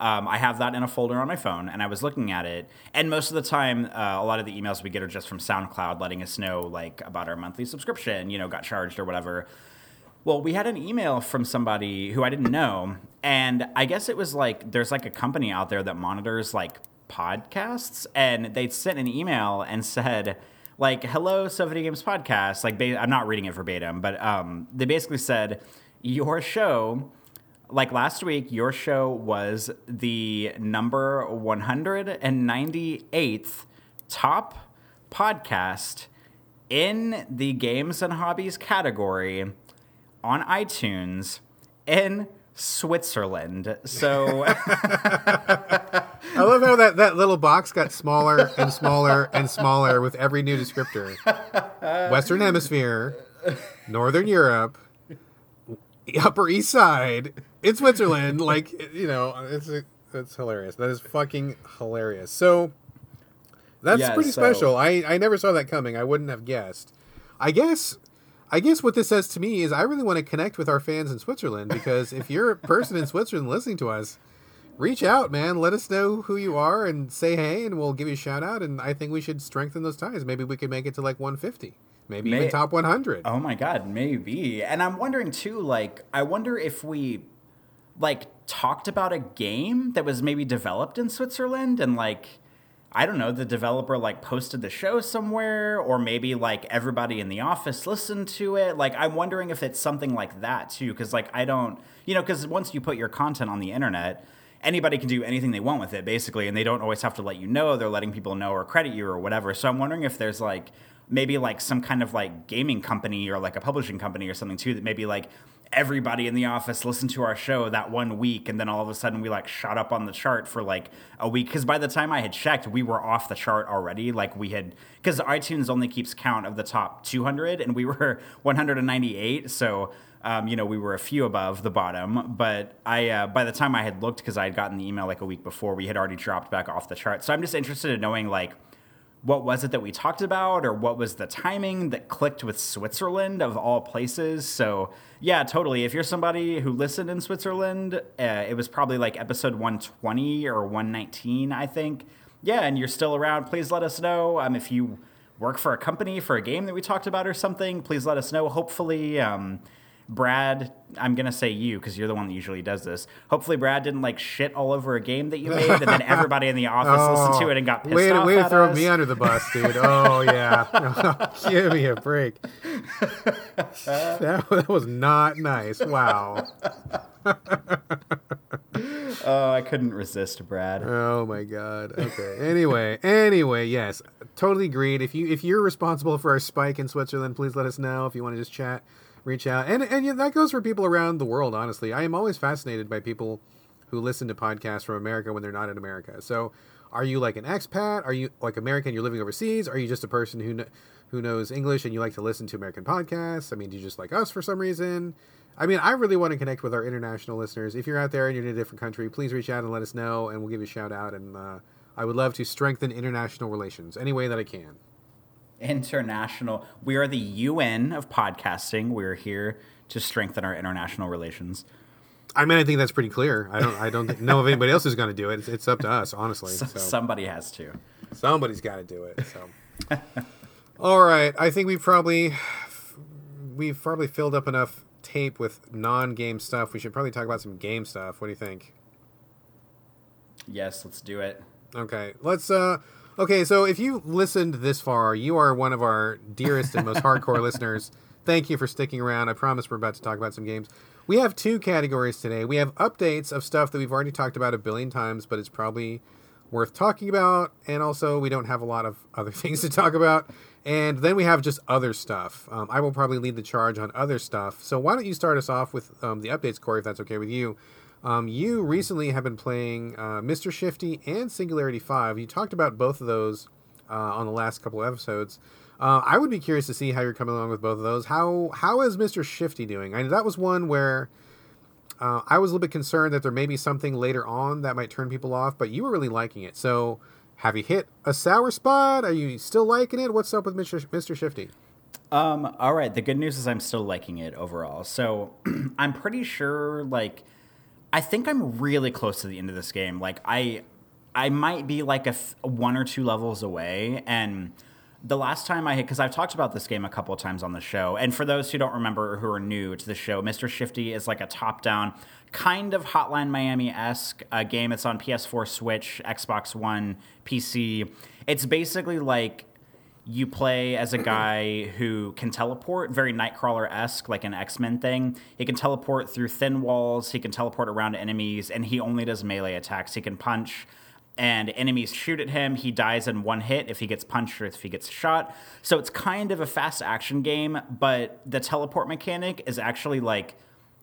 Um, I have that in a folder on my phone, and I was looking at it. And most of the time, uh, a lot of the emails we get are just from SoundCloud, letting us know like about our monthly subscription, you know, got charged or whatever. Well, we had an email from somebody who I didn't know, and I guess it was like there's like a company out there that monitors like podcasts, and they sent an email and said like, "Hello, So Games Podcast." Like, I'm not reading it verbatim, but um, they basically said your show like last week, your show was the number 198th top podcast in the games and hobbies category on iTunes in Switzerland. So I love how that, that little box got smaller and smaller and smaller with every new descriptor. Western Hemisphere, Northern Europe, Upper East Side, in Switzerland. Like you know, it's it's hilarious. That is fucking hilarious. So that's Yeah, pretty so- special. I I never saw that coming. I wouldn't have guessed. I guess. I guess what this says to me is I really want to connect with our fans in Switzerland because if you're a person in Switzerland listening to us, reach out, man. Let us know who you are and say hey, and we'll give you a shout out. And I think we should strengthen those ties. Maybe we could make it to like 150, maybe May- even top 100. Oh my god, maybe. And I'm wondering too, like, I wonder if we like talked about a game that was maybe developed in Switzerland and like I don't know, the developer like posted the show somewhere, or maybe like everybody in the office listened to it. Like, I'm wondering if it's something like that too, because like I don't, you know, because once you put your content on the internet, anybody can do anything they want with it basically, and they don't always have to let you know. They're letting people know or credit you or whatever. So I'm wondering if there's like maybe like some kind of like gaming company or like a publishing company or something too that maybe like everybody in the office listened to our show that one week and then all of a sudden we like shot up on the chart for like a week. Because by the time i had checked we were off the chart already. Like we had because itunes only keeps count of the top 200 and we were 198 so um, you know we were a few above the bottom. But i uh, by the time i had looked because i had gotten the email like a week before we had already dropped back off the chart. So i'm just interested in knowing like what was it that we talked about or what was the timing that clicked with Switzerland of all places. So, yeah, totally. If you're somebody who listened in Switzerland, uh, it was probably like episode 120 or 119, I think. Yeah, and you're still around, please let us know. Um, if you work for a company for a game that we talked about or something, please let us know. Hopefully, um, Brad, I'm gonna say you because you're the one that usually does this. Hopefully, Brad didn't like shit all over a game that you made, and then everybody in the office listened to oh, it and got pissed way, off way to throw us. me under the bus, dude. Oh yeah, give me a break. that, that was not nice. Wow. Oh, I couldn't resist, Brad. Oh my god. Okay. Anyway, anyway, yes, totally agreed. If you if you're responsible for our spike in Switzerland, please let us know. If you want to just chat, reach out, and and that goes for people around the world. Honestly, I am always fascinated by people who listen to podcasts from America when they're not in America. So, are you like an expat? Are you like American? You're living overseas? Are you just a person who kn- who knows English and you like to listen to American podcasts? I mean, do you just like us for some reason? I mean, I really want to connect with our international listeners. If you're out there and you're in a different country, please reach out and let us know, and we'll give you a shout out. And uh, I would love to strengthen international relations any way that I can. International. We are the UN of podcasting. We're here to strengthen our international relations. I mean, I think that's pretty clear. I don't, I don't know if anybody else is going to do it. It's, it's up to us, honestly. So So Somebody has to. somebody's got to do it. So, all right, I think we've probably we've probably filled up enough tape with non-game stuff. We should probably talk about some game stuff. What do you think? Yes, let's do it. Okay, let's. uh Okay, so if you listened this far, you are one of our dearest and most hardcore listeners. Thank you for sticking around. I promise we're about to talk about some games. We have two categories today. We have updates of stuff that we've already talked about a billion times, but it's probably worth talking about, and also we don't have a lot of other things to talk about. And then we have just other stuff. Um, I will probably lead the charge on other stuff. So why don't you start us off with um, the updates, Corey, if that's okay with you? Um, you recently have been playing uh, Mr. Shifty and Singularity 5. You talked about both of those uh, on the last couple of episodes. Uh, I would be curious to see how you're coming along with both of those. How how is Mr. Shifty doing? I know that was one where uh, I was a little bit concerned that there may be something later on that might turn people off, but you were really liking it. So have you hit a sour spot? Are you still liking it? What's up with Mr. Mr. Shifty? Um, all right. The good news is I'm still liking it overall. So I'm pretty sure, like, I think I'm really close to the end of this game. Like, I, I might be like a f- one or two levels away, and the last time I hit, because I've talked about this game a couple of times on the show, and for those who don't remember or who are new to the show, Mr. Shifty is like a top down, kind of Hotline Miami esque uh, game. It's on PS4, Switch, Xbox One, PC. It's basically like you play as a guy who can teleport, very Nightcrawler esque, like an X Men thing. He can teleport through thin walls, he can teleport around enemies, and he only does melee attacks. He can punch and enemies shoot at him. He dies in one hit if he gets punched or if he gets shot. So it's kind of a fast action game, but the teleport mechanic is actually like,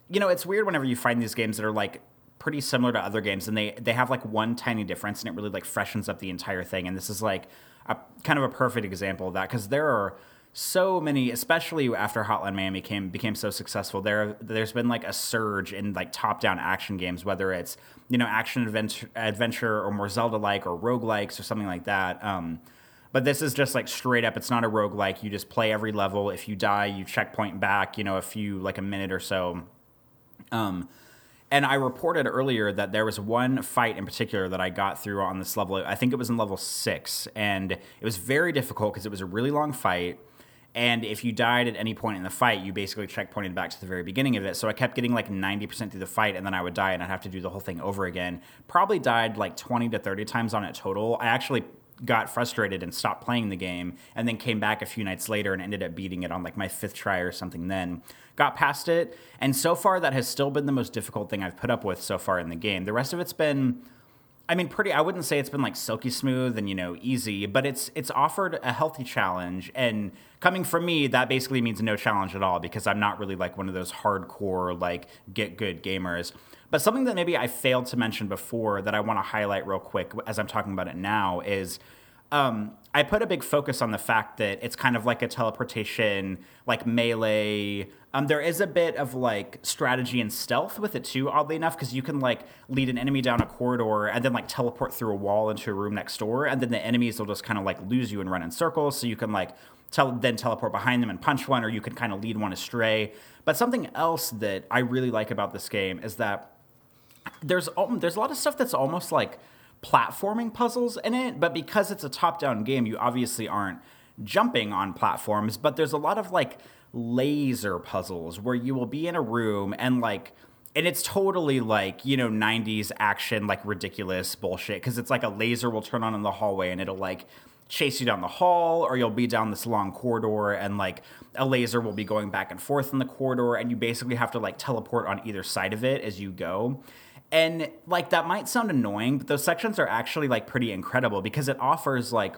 you know, it's weird whenever you find these games that are like pretty similar to other games and they they have like one tiny difference and it really like freshens up the entire thing. And this is like a kind of a perfect example of that because there are so many, especially after Hotline Miami came became so successful. There, there's been like a surge in like top-down action games, whether it's you know action adventure, adventure or more Zelda-like or roguelikes or something like that. Um, but this is just like straight up. It's not a roguelike. You just play every level. If you die, you checkpoint back. You know, a few like a minute or so. Um, and I reported earlier that there was one fight in particular that I got through on this level. I think it was in level six, and it was very difficult because it was a really long fight and if you died at any point in the fight, you basically checkpointed back to the very beginning of it. So I kept getting like 90% through the fight, and then I would die, and I'd have to do the whole thing over again. Probably died like 20 to 30 times on it total. I actually got frustrated and stopped playing the game, and then came back a few nights later and ended up beating it on like my fifth try or something then. Got past it, and so far that has still been the most difficult thing I've put up with so far in the game. The rest of it's been I mean, pretty. I wouldn't say it's been like silky smooth and you know easy, but it's it's offered a healthy challenge. And coming from me, that basically means no challenge at all because I'm not really like one of those hardcore like get good gamers. But something that maybe I failed to mention before that I want to highlight real quick as I'm talking about it now is um, I put a big focus on the fact that it's kind of like a teleportation, like melee. Um, there is a bit of like strategy and stealth with it too, oddly enough, because you can like lead an enemy down a corridor and then like teleport through a wall into a room next door, and then the enemies will just kind of like lose you and run in circles. So you can like tell then teleport behind them and punch one, or you can kind of lead one astray. But something else that I really like about this game is that there's there's a lot of stuff that's almost like platforming puzzles in it, but because it's a top down game, you obviously aren't jumping on platforms, but there's a lot of like laser puzzles where you will be in a room and like and it's totally like you know 90s action like ridiculous bullshit because it's like a laser will turn on in the hallway and it'll like chase you down the hall or you'll be down this long corridor and like a laser will be going back and forth in the corridor and you basically have to like teleport on either side of it as you go and like that might sound annoying, but those sections are actually like pretty incredible because it offers like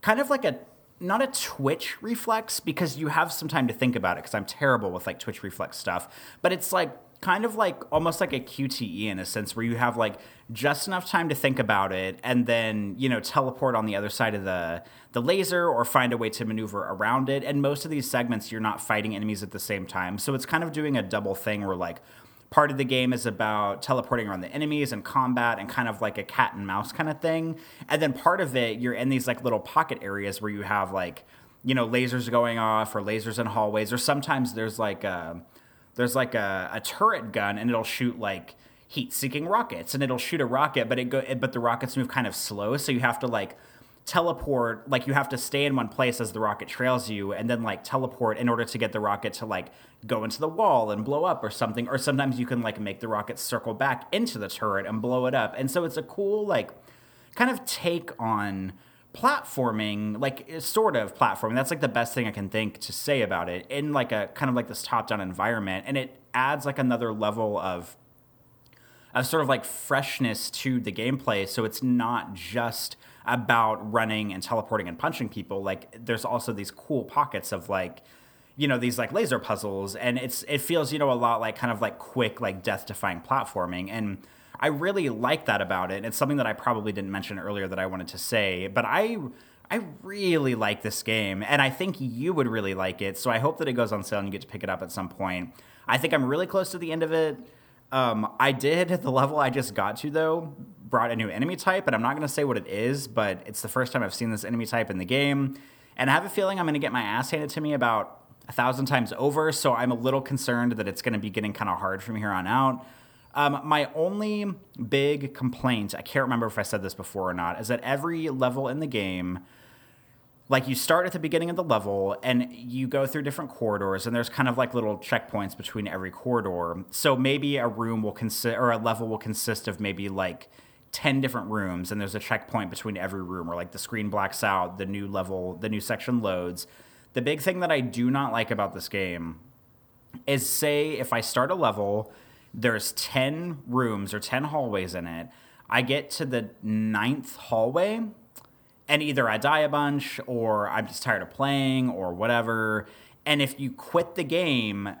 kind of like a not a twitch reflex because you have some time to think about it because I'm terrible with like twitch reflex stuff, but it's like kind of like almost like a QTE in a sense where you have like just enough time to think about it and then, you know, teleport on the other side of the the laser or find a way to maneuver around it. And most of these segments you're not fighting enemies at the same time. So it's kind of doing a double thing where like part of the game is about teleporting around the enemies and combat and kind of like a cat and mouse kind of thing. And then part of it, you're in these like little pocket areas where you have like, you know, lasers going off or lasers in hallways, or sometimes there's like a, there's like a, a turret gun and it'll shoot like heat-seeking rockets and it'll shoot a rocket, but it go, but the rockets move kind of slow, so you have to like teleport like you have to stay in one place as the rocket trails you and then like teleport in order to get the rocket to like go into the wall and blow up or something. Or sometimes you can like make the rocket circle back into the turret and blow it up. And so it's a cool like kind of take on platforming like sort of platforming. That's like the best thing i can think to say about it in like a kind of like this top down environment. And it adds like another level of of sort of like freshness to the gameplay. So it's not just about running and teleporting and punching people. Like there's also these cool pockets of like you know these like laser puzzles and it's it feels you know a lot like kind of like quick like death defying platforming and I really like that about it. It's something that I probably didn't mention earlier that I wanted to say, but I I really like this game and I think you would really like it. So I hope that it goes on sale and you get to pick it up at some point. I think I'm really close to the end of it. Um, I did the level I just got to though brought a new enemy type, and I'm not going to say what it is, but it's the first time I've seen this enemy type in the game, and I have a feeling I'm going to get my ass handed to me about a thousand times over. So I'm a little concerned that it's going to be getting kind of hard from here on out. Um, my only big complaint, I can't remember if I said this before or not, is that every level in the game, like you start at the beginning of the level and you go through different corridors, and there's kind of like little checkpoints between every corridor. So maybe a room will consist, or a level will consist of maybe like 10 different rooms, and there's a checkpoint between every room, or like the screen blacks out, the new level, the new section loads the big thing that I do not like about this game is say if I start a level, there's 10 rooms or 10 hallways in it. I get to the ninth hallway, and either I die a bunch or I'm just tired of playing or whatever. And if you quit the game,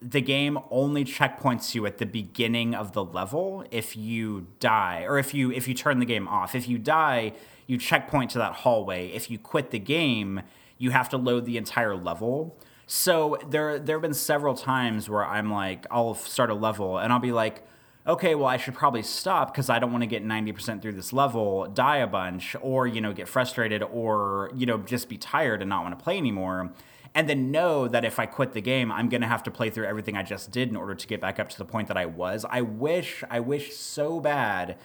the game only checkpoints you at the beginning of the level if you die or if you if you turn the game off. If you die, you checkpoint to that hallway. If you quit the game, you have to load the entire level. So there there have been several times where I'm like, I'll start a level and I'll be like, okay, well I should probably stop because I don't want to get 90% through this level, die a bunch, or you know, get frustrated or, you know, just be tired and not want to play anymore. And then know that if I quit the game, I'm gonna have to play through everything I just did in order to get back up to the point that I was. I wish, I wish so bad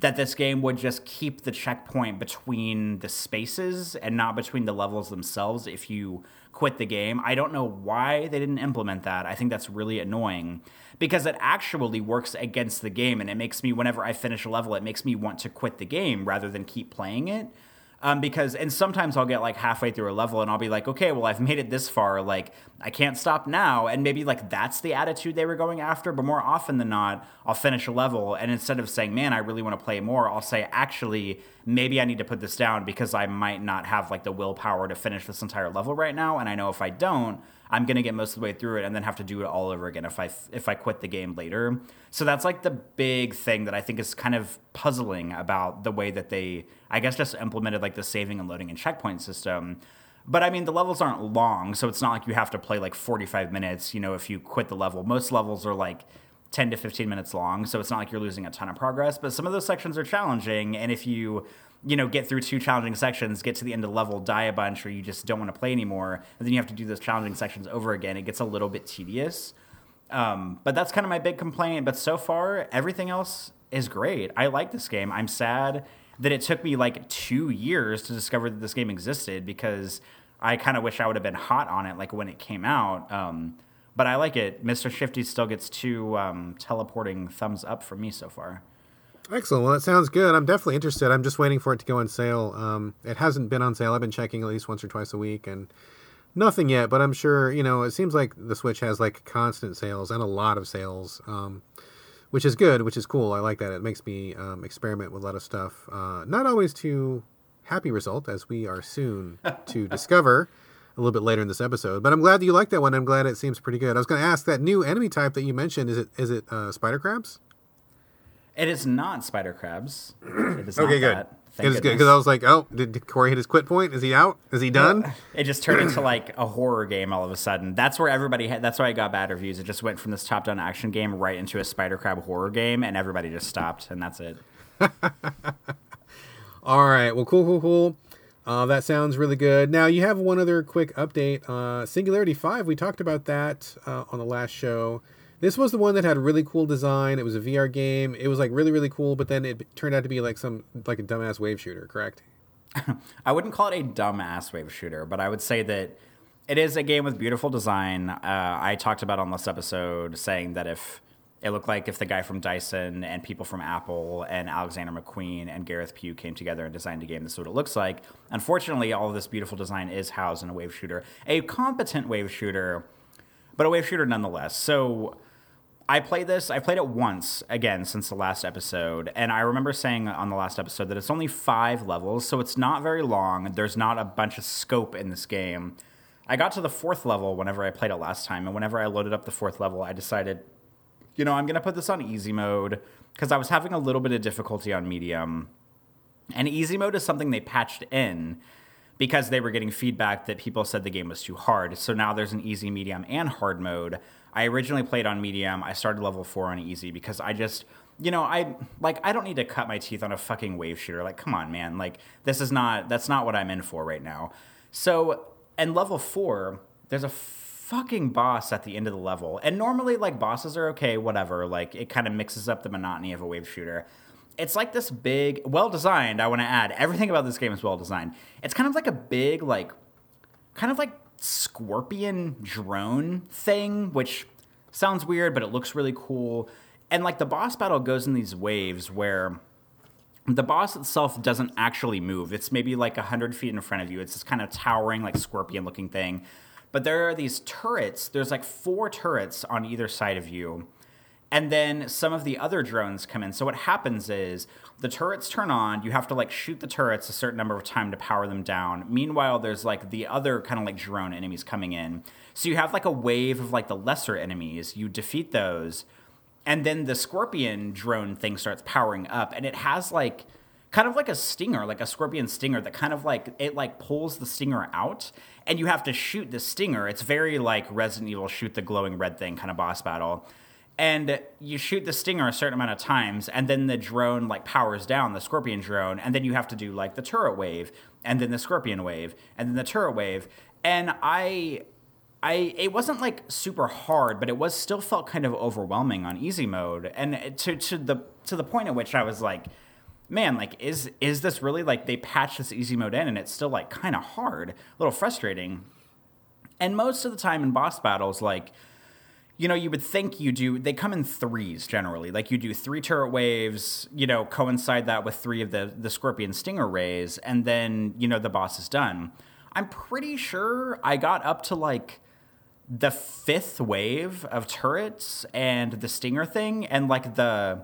that this game would just keep the checkpoint between the spaces and not between the levels themselves if you quit the game. I don't know why they didn't implement that. I think that's really annoying because it actually works against the game and it makes me whenever I finish a level it makes me want to quit the game rather than keep playing it um, because and sometimes I'll get like halfway through a level and I'll be like, okay, well I've made it this far, like I can't stop now, and maybe like that's the attitude they were going after. But more often than not, I'll finish a level and instead of saying, man, I really want to play more, I'll say, actually, maybe I need to put this down because I might not have like the willpower to finish this entire level right now, and I know if I don't, I'm gonna get most of the way through it and then have to do it all over again if I if I quit the game later. So that's like the big thing that I think is kind of puzzling about the way that they, I guess, just implemented like the saving and loading and checkpoint system. But I mean, the levels aren't long, so it's not like you have to play like 45 minutes. You know, if you quit the level, most levels are like 10 to 15 minutes long, so it's not like you're losing a ton of progress. But some of those sections are challenging, and if you you know, get through two challenging sections, get to the end of level, die a bunch, or you just don't want to play anymore, and then you have to do those challenging sections over again. It gets a little bit tedious. Um, but that's kind of my big complaint. But so far, everything else is great. I like this game. I'm sad that it took me like two years to discover that this game existed because I kind of wish I would have been hot on it like when it came out. Um, but I like it. Mr. Shifty still gets two um, teleporting thumbs up from me so far. Excellent. Well, that sounds good. I'm definitely interested. I'm just waiting for it to go on sale. Um, it hasn't been on sale. I've been checking at least once or twice a week, and nothing yet. But I'm sure you know. It seems like the Switch has like constant sales and a lot of sales, um, which is good, which is cool. I like that. It makes me um, experiment with a lot of stuff. Uh, not always to happy result, as we are soon to discover a little bit later in this episode. But I'm glad that you like that one. I'm glad it seems pretty good. I was going to ask that new enemy type that you mentioned. Is it is it uh, spider crabs? It is not spider crabs. It is okay, good. That. Thank it is good because I was like, oh, did Corey hit his quit point? Is he out? Is he done? it just turned into like a horror game all of a sudden. That's where everybody had. That's why I got bad reviews. It just went from this top-down action game right into a spider crab horror game, and everybody just stopped, and that's it. all right. Well, cool, cool, cool. Uh, that sounds really good. Now you have one other quick update. Uh, Singularity Five. We talked about that uh, on the last show. This was the one that had a really cool design. It was a VR game. It was like really really cool, but then it turned out to be like some like a dumbass wave shooter. Correct? I wouldn't call it a dumbass wave shooter, but I would say that it is a game with beautiful design. Uh, I talked about on this episode saying that if it looked like if the guy from Dyson and people from Apple and Alexander McQueen and Gareth Pugh came together and designed a game, this is what it looks like. Unfortunately, all of this beautiful design is housed in a wave shooter, a competent wave shooter, but a wave shooter nonetheless. So I played this. I played it once again since the last episode, and I remember saying on the last episode that it's only five levels, so it's not very long. There's not a bunch of scope in this game. I got to the fourth level whenever I played it last time, and whenever I loaded up the fourth level, I decided, you know, I'm gonna put this on easy mode because I was having a little bit of difficulty on medium, and easy mode is something they patched in because they were getting feedback that people said the game was too hard. So now there's an easy, medium, and hard mode. I originally played on medium. I started level four on easy because I just, you know, I like I don't need to cut my teeth on a fucking wave shooter. Like, come on, man. Like, this is not that's not what I'm in for right now. So, and level four, there's a fucking boss at the end of the level. And normally, like bosses are okay, whatever. Like, it kind of mixes up the monotony of a wave shooter. It's like this big, well designed. I want to add everything about this game is well designed. It's kind of like a big, like, kind of like scorpion drone thing, which sounds weird, but it looks really cool. And like the boss battle goes in these waves where the boss itself doesn't actually move. It's maybe like 100 feet in front of you. It's this kind of towering, like scorpion looking thing. But there are these turrets. There's like four turrets on either side of you. And then some of the other drones come in. So what happens is the turrets turn on. You have to like shoot the turrets a certain number of time to power them down. Meanwhile, there's like the other kind of like drone enemies coming in. So you have like a wave of like the lesser enemies. You defeat those, and then the scorpion drone thing starts powering up, and it has like kind of like a stinger, like a scorpion stinger that kind of like it like pulls the stinger out, and you have to shoot the stinger. It's very like Resident Evil shoot the glowing red thing kind of boss battle. And you shoot the stinger a certain amount of times and then the drone like powers down the scorpion drone and then you have to do like the turret wave and then the scorpion wave and then the turret wave. And i i it wasn't like super hard but it was still felt kind of overwhelming on easy mode. And to to the to the point at which i was like man like is is this really like they patched this easy mode in and it's still like kind of hard a little frustrating and most of the time in boss battles like you know, you would think you do, they come in threes generally. Like you do three turret waves, you know, coincide that with three of the, the Scorpion Stinger rays, and then, you know, the boss is done. I'm pretty sure I got up to like the fifth wave of turrets and the Stinger thing, and like the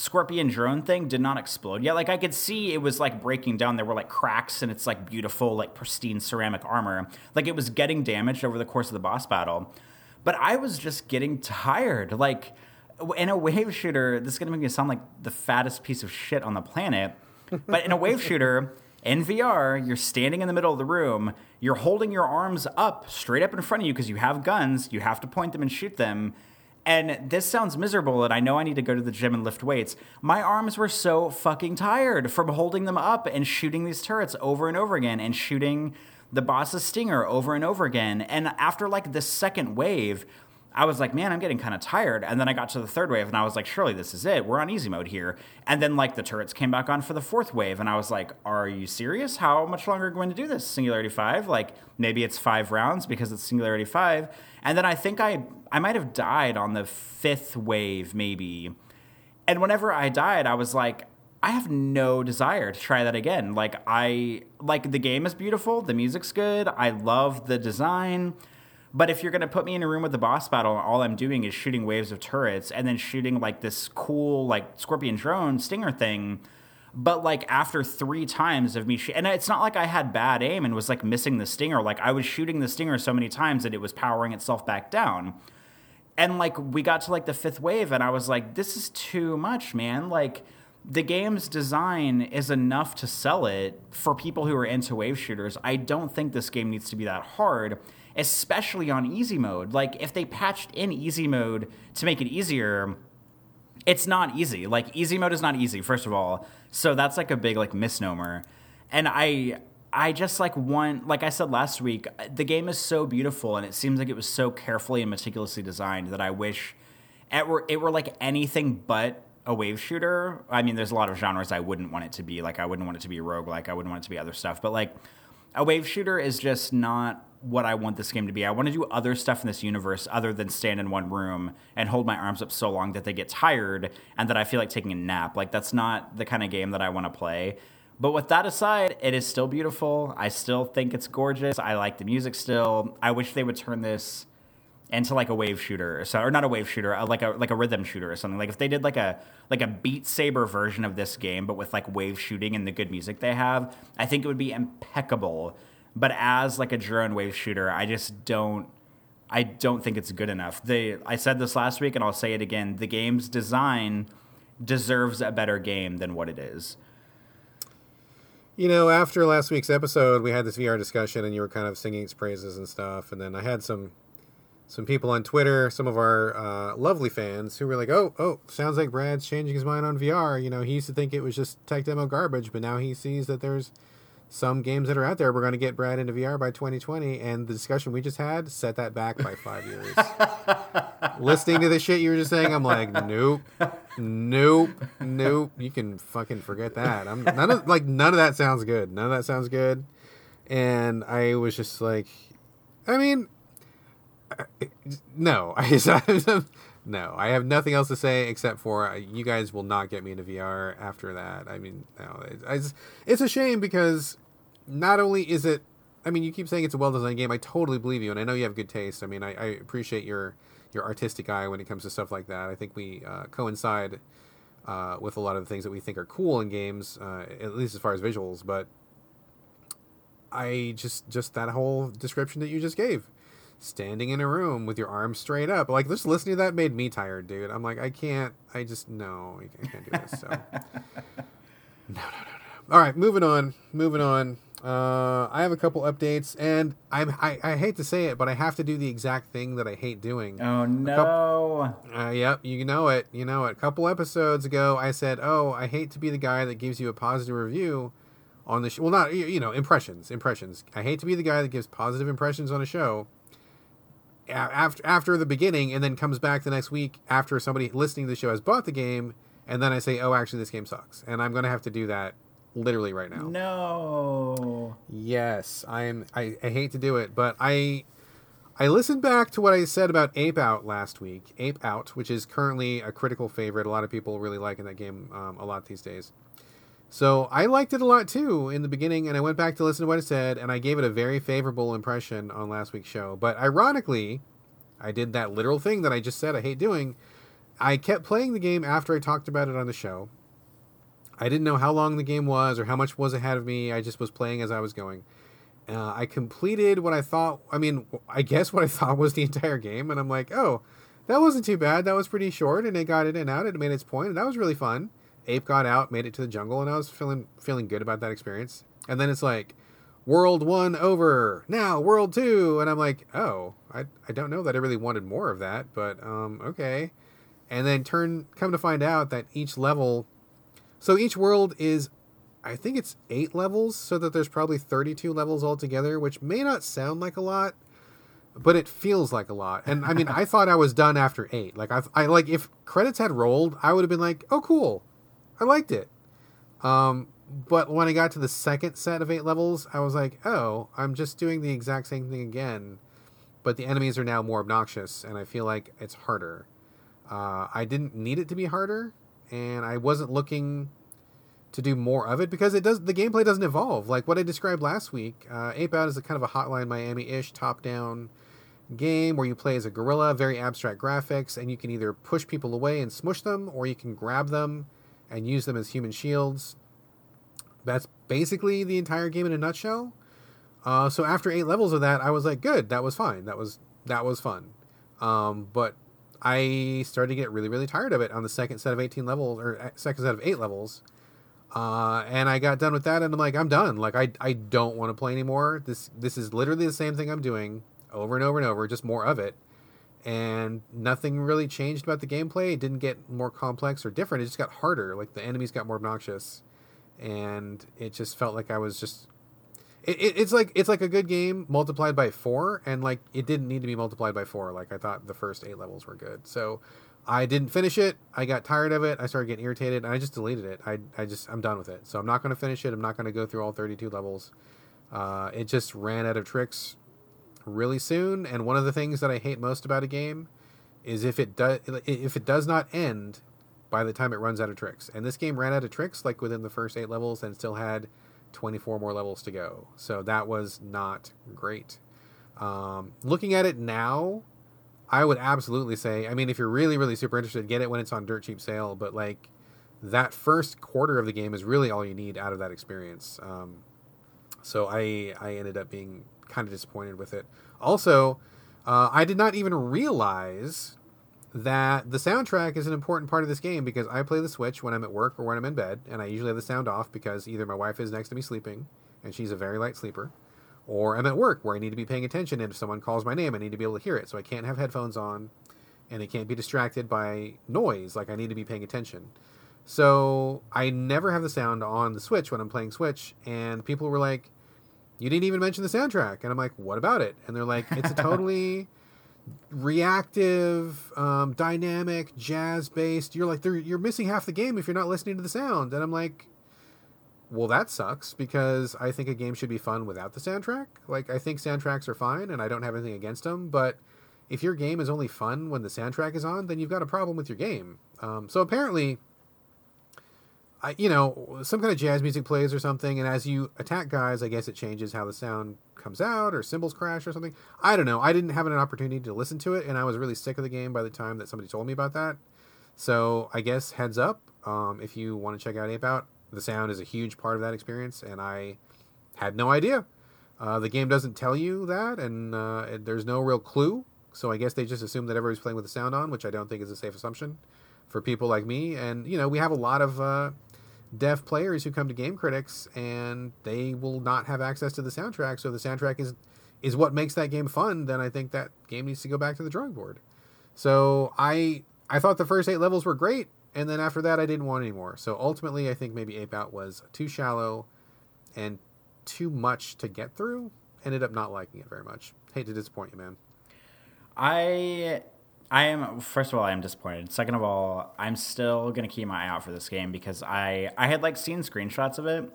Scorpion drone thing did not explode yet. Like I could see it was like breaking down. There were like cracks, and it's like beautiful, like pristine ceramic armor. Like it was getting damaged over the course of the boss battle but I was just getting tired. Like in a wave shooter, this is gonna make me sound like the fattest piece of shit on the planet. But in a wave shooter, in VR, you're standing in the middle of the room, you're holding your arms up straight up in front of you because you have guns, you have to point them and shoot them. And this sounds miserable, and I know I need to go to the gym and lift weights. My arms were so fucking tired from holding them up and shooting these turrets over and over again and shooting the boss's stinger over and over again. And after like the second wave, I was like, man, I'm getting kind of tired. And then I got to the third wave and I was like, surely this is it. We're on easy mode here. And then like the turrets came back on for the fourth wave. And I was like, are you serious? How much longer are we going to do this? Singularity 5? Like maybe it's five rounds because it's Singularity 5. And then I think I, I might have died on the fifth wave, maybe. And whenever I died, I was like, I have no desire to try that again. Like I like the game is beautiful, the music's good, I love the design. But if you're gonna put me in a room with the boss battle and all I'm doing is shooting waves of turrets and then shooting like this cool like scorpion drone stinger thing, but like after three times of me sh- and it's not like I had bad aim and was like missing the stinger. Like I was shooting the stinger so many times that it was powering itself back down. And like we got to like the fifth wave and I was like, this is too much, man. Like the game's design is enough to sell it for people who are into wave shooters. I don't think this game needs to be that hard, especially on easy mode. Like, if they patched in easy mode to make it easier, it's not easy. Like, easy mode is not easy, first of all. So that's like a big, like, misnomer. And I. I just like want, like I said last week, the game is so beautiful and it seems like it was so carefully and meticulously designed that I wish it were, it were like anything but a wave shooter. I mean, there's a lot of genres I wouldn't want it to be. Like, I wouldn't want it to be rogue. Like, I wouldn't want it to be other stuff. But like, a wave shooter is just not what I want this game to be. I want to do other stuff in this universe other than stand in one room and hold my arms up so long that they get tired and that I feel like taking a nap. Like, that's not the kind of game that I want to play. But with that aside, it is still beautiful. I still think it's gorgeous. I like the music still. I wish they would turn this into like a wave shooter or so, or not a wave shooter, like a like a rhythm shooter or something. Like if they did like a like a Beat Saber version of this game, but with like wave shooting and the good music they have, I think it would be impeccable. But as like a drone wave shooter, I just don't. I don't think it's good enough. They, I said this last week, and I'll say it again. The game's design deserves a better game than what it is. You know, after last week's episode, we had this VR discussion, and you were kind of singing its praises and stuff. And then I had some some people on Twitter, some of our uh, lovely fans, who were like, "Oh, oh, sounds like Brad's changing his mind on VR. You know, he used to think it was just tech demo garbage, but now he sees that there's some games that are out there. We're going to get Brad into VR by 2020." And the discussion we just had set that back by five years. Listening to the shit you were just saying, I'm like, nope, nope, nope. You can fucking forget that. I'm none of like none of that sounds good. None of that sounds good. And I was just like, I mean no, I no, I have nothing else to say except for uh, you guys will not get me into VR after that. I mean, no, it's, it's a shame because not only is it, I mean, you keep saying it's a well designed game. I totally believe you, and I know you have good taste. I mean, I, I appreciate your your artistic eye when it comes to stuff like that. I think we uh, coincide uh, with a lot of the things that we think are cool in games, uh, at least as far as visuals. But I just just that whole description that you just gave standing in a room with your arms straight up. Like just listening to that made me tired, dude. I'm like, I can't. I just no, I can't do this. So no, no, no, no. All right, moving on. Moving on. Uh, I have a couple updates, and I'm I, I hate to say it, but I have to do the exact thing that I hate doing. Oh no! Couple, uh, yep, you know it. You know it. A couple episodes ago, I said, "Oh, I hate to be the guy that gives you a positive review on the show." Well, not you know impressions. Impressions. I hate to be the guy that gives positive impressions on a show after after the beginning, and then comes back the next week after somebody listening to the show has bought the game, and then I say, "Oh, actually, this game sucks," and I'm gonna have to do that literally right now. No. Yes, I'm. I, I hate to do it, but I I listened back to what I said about Ape Out last week. Ape Out, which is currently a critical favorite. A lot of people really liking that game um, a lot these days. So I liked it a lot too in the beginning, and I went back to listen to what it said, and I gave it a very favorable impression on last week's show. But ironically, I did that literal thing that I just said I hate doing. I kept playing the game after I talked about it on the show. I didn't know how long the game was or how much was ahead of me. I just was playing as I was going. Uh, I completed what I thought. I mean, I guess what I thought was the entire game, and I'm like, oh, that wasn't too bad. That was pretty short, and it got in and out. It made its point, and that was really fun. Ape got out, made it to the jungle, and I was feeling feeling good about that experience. And then it's like, World One over now, World Two, and I'm like, oh, I I don't know that I really wanted more of that, but um, okay. And then turn come to find out that each level, so each world is, I think it's eight levels, so that there's probably 32 levels altogether, which may not sound like a lot, but it feels like a lot. And I mean, I thought I was done after eight. Like I, I like if credits had rolled, I would have been like, oh cool, I liked it. Um, but when I got to the second set of eight levels, I was like, oh, I'm just doing the exact same thing again, but the enemies are now more obnoxious, and I feel like it's harder. Uh, I didn't need it to be harder, and I wasn't looking to do more of it because it does. The gameplay doesn't evolve like what I described last week. Uh, Ape Out is a kind of a Hotline Miami-ish top-down game where you play as a gorilla, very abstract graphics, and you can either push people away and smush them, or you can grab them and use them as human shields. That's basically the entire game in a nutshell. Uh, so after eight levels of that, I was like, good, that was fine. That was that was fun. Um, but I started to get really really tired of it on the second set of eighteen levels or uh, second set of eight levels. Uh, and I got done with that, and I'm like, I'm done. Like, I, I don't want to play anymore. This this is literally the same thing I'm doing over and over and over, just more of it and nothing really changed about the gameplay. It didn't get more complex or different. It just got harder. Like the enemies got more obnoxious, and it just felt like I was just. It, it, it's like it's like a good game multiplied by four, and like it didn't need to be multiplied by four. Like I thought the first eight levels were good, so I didn't finish it. I got tired of it. I started getting irritated, and I just deleted it. I I just I'm done with it. So I'm not going to finish it. I'm not going to go through all 32 levels. Uh, it just ran out of tricks really soon. And one of the things that I hate most about a game is if it does if it does not end by the time it runs out of tricks. And this game ran out of tricks like within the first eight levels and still had 24 more levels to go. So that was not great. Um, looking at it now, I would absolutely say. I mean, if you're really really super interested, get it when it's on dirt cheap sale. But like that first quarter of the game is really all you need out of that experience. Um, so I I ended up being kind of disappointed with it. Also, uh, I did not even realize that the soundtrack is an important part of this game because I play the Switch when I'm at work or when I'm in bed, and I usually have the sound off because either my wife is next to me sleeping, and she's a very light sleeper, or I'm at work where I need to be paying attention, and if someone calls my name, I need to be able to hear it, so I can't have headphones on, and I can't be distracted by noise. Like I need to be paying attention. So I never have the sound on the Switch when I'm playing Switch, and people were like, "You didn't even mention the soundtrack," and I'm like, "What about it?" And they're like, "It's a totally." reactive, um, dynamic, jazz based. You're like, you're missing half the game if you're not listening to the sound. And I'm like, well, that sucks because I think a game should be fun without the soundtrack. Like, I think soundtracks are fine and I don't have anything against them. But if your game is only fun when the soundtrack is on, then you've got a problem with your game. Um, so apparently, I, you know, some kind of jazz music plays or something, and as you attack guys, I guess it changes how the sound comes out or cymbals crash or something. I don't know. I didn't have an opportunity to listen to it, and I was really sick of the game by the time that somebody told me about that. So I guess heads up um, if you want to check out Ape Out. The sound is a huge part of that experience, and I had no idea. Uh, the game doesn't tell you that, and uh, there's no real clue. So I guess they just assume that everybody's playing with the sound on, which I don't think is a safe assumption for people like me. And you know, we have a lot of uh, deaf players who come to GameCritics and they will not have access to the soundtrack. So the soundtrack is is what makes that game fun then i think that game needs to go back to the drawing board. So i i thought the first eight levels were great and then after that i didn't want any more. So ultimately i think maybe ape out was too shallow and too much to get through. Ended up not liking it very much. Hate to disappoint you man. I I am first of all I am disappointed. Second of all, I'm still gonna keep my eye out for this game because I I had like seen screenshots of it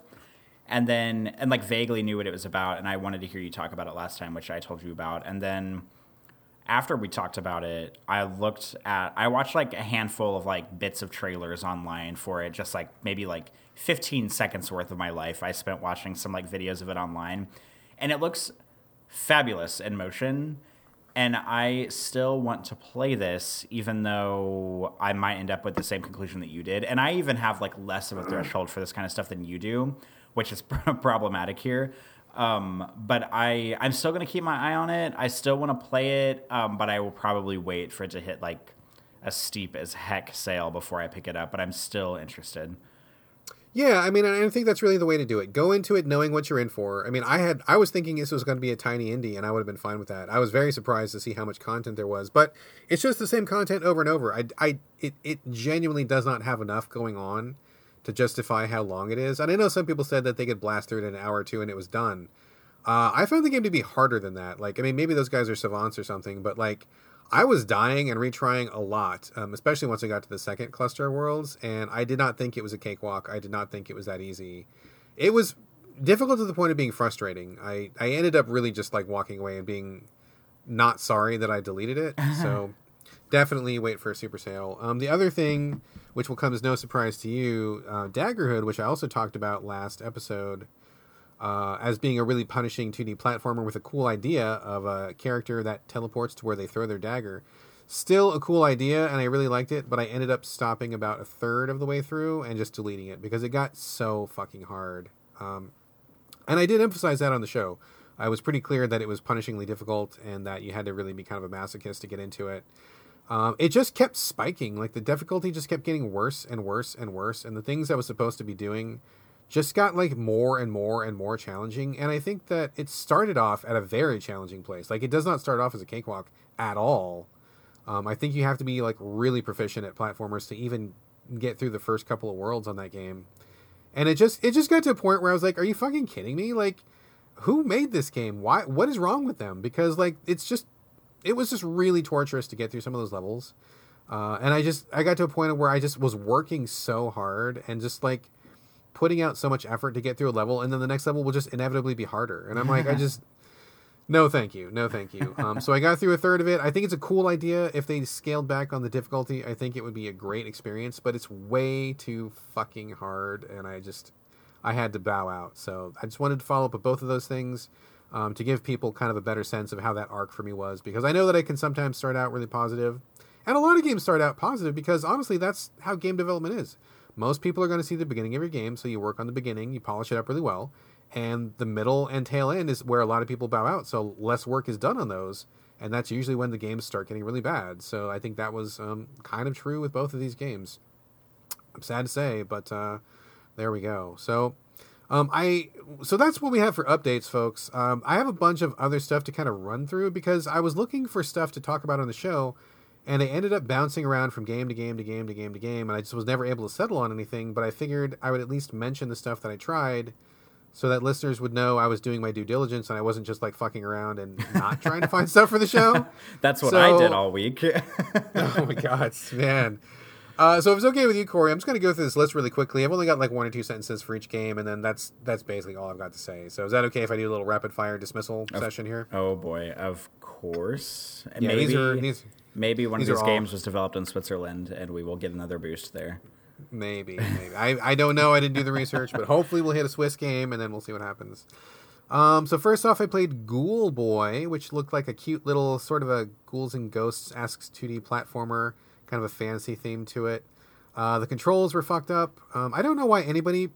and then and like vaguely knew what it was about and I wanted to hear you talk about it last time, which I told you about. And then after we talked about it, I looked at I watched like a handful of like bits of trailers online for it, just like maybe like 15 seconds worth of my life I spent watching some like videos of it online. And it looks fabulous in motion and I still want to play this, even though I might end up with the same conclusion that you did. And I even have like less of a threshold for this kind of stuff than you do, which is problematic here. Um, but I, I'm still going to keep my eye on it. I still want to play it, um, but I will probably wait for it to hit like a steep as heck sale before I pick it up. But I'm still interested. Yeah, I mean, I think that's really the way to do it. Go into it knowing what you're in for. I mean, I had I was thinking this was going to be a tiny indie, and I would have been fine with that. I was very surprised to see how much content there was, but it's just the same content over and over. I, I it, it genuinely does not have enough going on to justify how long it is. And I know some people said that they could blast through it in an hour or two and it was done. Uh, I found the game to be harder than that. Like, I mean, maybe those guys are savants or something, but like I was dying and retrying a lot, um, especially once I got to the second cluster of worlds, and I did not think it was a cakewalk. I did not think it was that easy. It was difficult to the point of being frustrating. I, I ended up really just like walking away and being not sorry that I deleted it. so definitely wait for a super sale. Um, the other thing, which will come as no surprise to you, uh, Daggerhood, which I also talked about last episode uh, as being a really punishing 2D platformer with a cool idea of a character that teleports to where they throw their dagger. Still a cool idea, and I really liked it, but I ended up stopping about a third of the way through and just deleting it because it got so fucking hard. Um, and I did emphasize that on the show. I was pretty clear that it was punishingly difficult and that you had to really be kind of a masochist to get into it. Um, it just kept spiking. Like the difficulty just kept getting worse and worse and worse, and the things I was supposed to be doing just got like more and more and more challenging. And I think that it started off at a very challenging place. Like it does not start off as a cakewalk at all. Um, I think you have to be like really proficient at platformers to even get through the first couple of worlds on that game. And it just it just got to a point where I was like, "Are you fucking kidding me? Like, who made this game? Why? What is wrong with them? Because like it's just it was just really torturous to get through some of those levels." Uh, and I just I got to a point where I just was working so hard and just like putting out so much effort to get through a level, and then the next level will just inevitably be harder. And I'm like, I just no, thank you, no, thank you. Um, so I got through a third of it. I think it's a cool idea. If they scaled back on the difficulty, I think it would be a great experience. But it's way too fucking hard, and I just I had to bow out. So I just wanted to follow up with both of those things. um, to give people kind of a better sense of how that arc for me was because I know that I can sometimes start out really positive, and a lot of games start out positive because honestly, that's how game development is. Most people are going to see the beginning of your game, so you work on the beginning, you polish it up really well, and the middle and tail end is where a lot of people bow out. So less work is done on those, and that's usually when the games start getting really bad. So I think that was um, kind of true with both of these games. I'm sad to say, but uh, there we go. So. Um, I so that's what we have for updates, folks. Um, I have a bunch of other stuff to kind of run through because I was looking for stuff to talk about on the show, and I ended up bouncing around from game to game to game to game to game, and I just was never able to settle on anything. But I figured I would at least mention the stuff that I tried, so that listeners would know I was doing my due diligence and I wasn't just like fucking around and not trying to find stuff for the show. That's what So- I did all week. oh my god, man. Uh, so if it's okay with you, Corey, I'm just going to go through this list really quickly. I've only got like one or two sentences for each game, and then that's that's basically all I've got to say. So is that okay if I do a little rapid fire dismissal session here? oh boy, of course. Yeah, maybe these are these maybe one these of these all- games was developed in Switzerland, and we will get another boost there. maybe maybe I I don't know. I didn't do the research, but hopefully we'll hit a Swiss game, and then we'll see what happens. Um, so first off, I played Ghoulboy, which looked like a cute little sort of a ghouls and ghosts asks 2D platformer, kind of a fantasy theme to it. Uh, the controls were fucked up. Um, I don't know why anybody.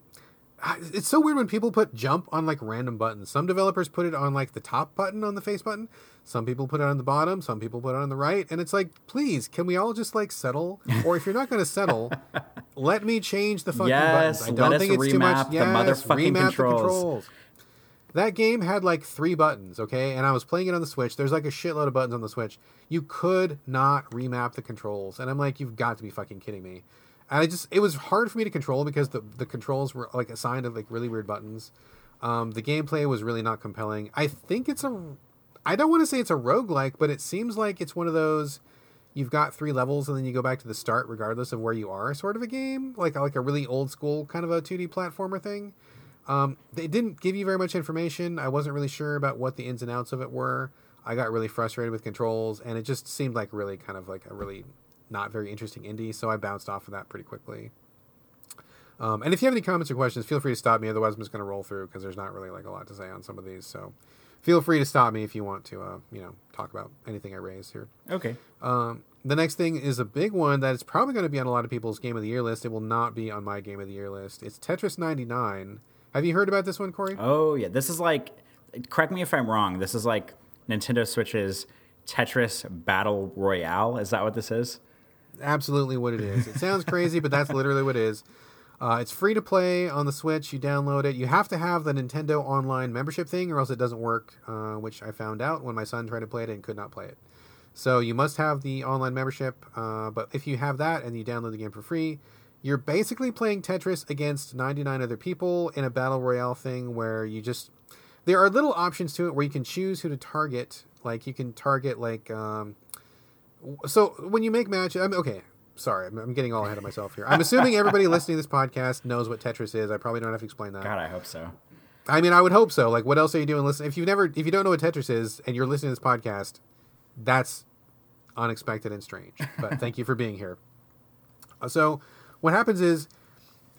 It's so weird when people put jump on like random buttons. Some developers put it on like the top button on the face button. Some people put it on the bottom. Some people put it on the right. And it's like, please, can we all just like settle? Or if you're not going to settle, let me change the fucking Yes, buttons. I let don't us think it's too much. remap the Yes, motherfucking remap the controls. controls. That game had like three buttons, okay? And I was playing it on the Switch. There's like a shitload of buttons on the Switch. You could not remap the controls. And I'm like, you've got to be fucking kidding me. I just, it was hard for me to control because the, the controls were like assigned to like really weird buttons. Um, the gameplay was really not compelling. I think it's a, I don't want to say it's a roguelike, but it seems like it's one of those, you've got three levels and then you go back to the start regardless of where you are sort of a game. Like, like a really old school kind of a 2D platformer thing. Um, they didn't give you very much information. I wasn't really sure about what the ins and outs of it were. I got really frustrated with controls, and it just seemed like really kind of like a really not very interesting indie. So I bounced off of that pretty quickly. Um, and if you have any comments or questions, feel free to stop me. Otherwise, I'm just going to roll through because there's not really like a lot to say on some of these. So feel free to stop me if you want to, uh, you know, talk about anything I raise here. Okay. Um, the next thing is a big one that is probably going to be on a lot of people's Game of the Year list. It will not be on my Game of the Year list. It's Tetris 99. Have you heard about this one, Corey? Oh yeah, this is like. Correct me if I'm wrong. This is like Nintendo Switch's Tetris Battle Royale. Is that what this is? Absolutely what it is. It sounds crazy, but that's literally what it is. Uh, it's free to play on the Switch. You download it. You have to have the Nintendo Online membership thing, or else it doesn't work. Uh, which I found out when my son tried to play it and could not play it. So you must have the online membership. Uh, but if you have that and you download the game for free, you're basically playing Tetris against 99 other people in a battle royale thing where you just there are little options to it where you can choose who to target. Like you can target like um, so when you make matches, I'm okay. Sorry, I'm, I'm getting all ahead of myself here. I'm assuming everybody listening to this podcast knows what Tetris is. I probably don't have to explain that. God, I hope so. I mean, I would hope so. Like, what else are you doing? Listen, if you've never, if you don't know what Tetris is, and you're listening to this podcast, that's unexpected and strange. But thank you for being here. Uh, So, what happens is,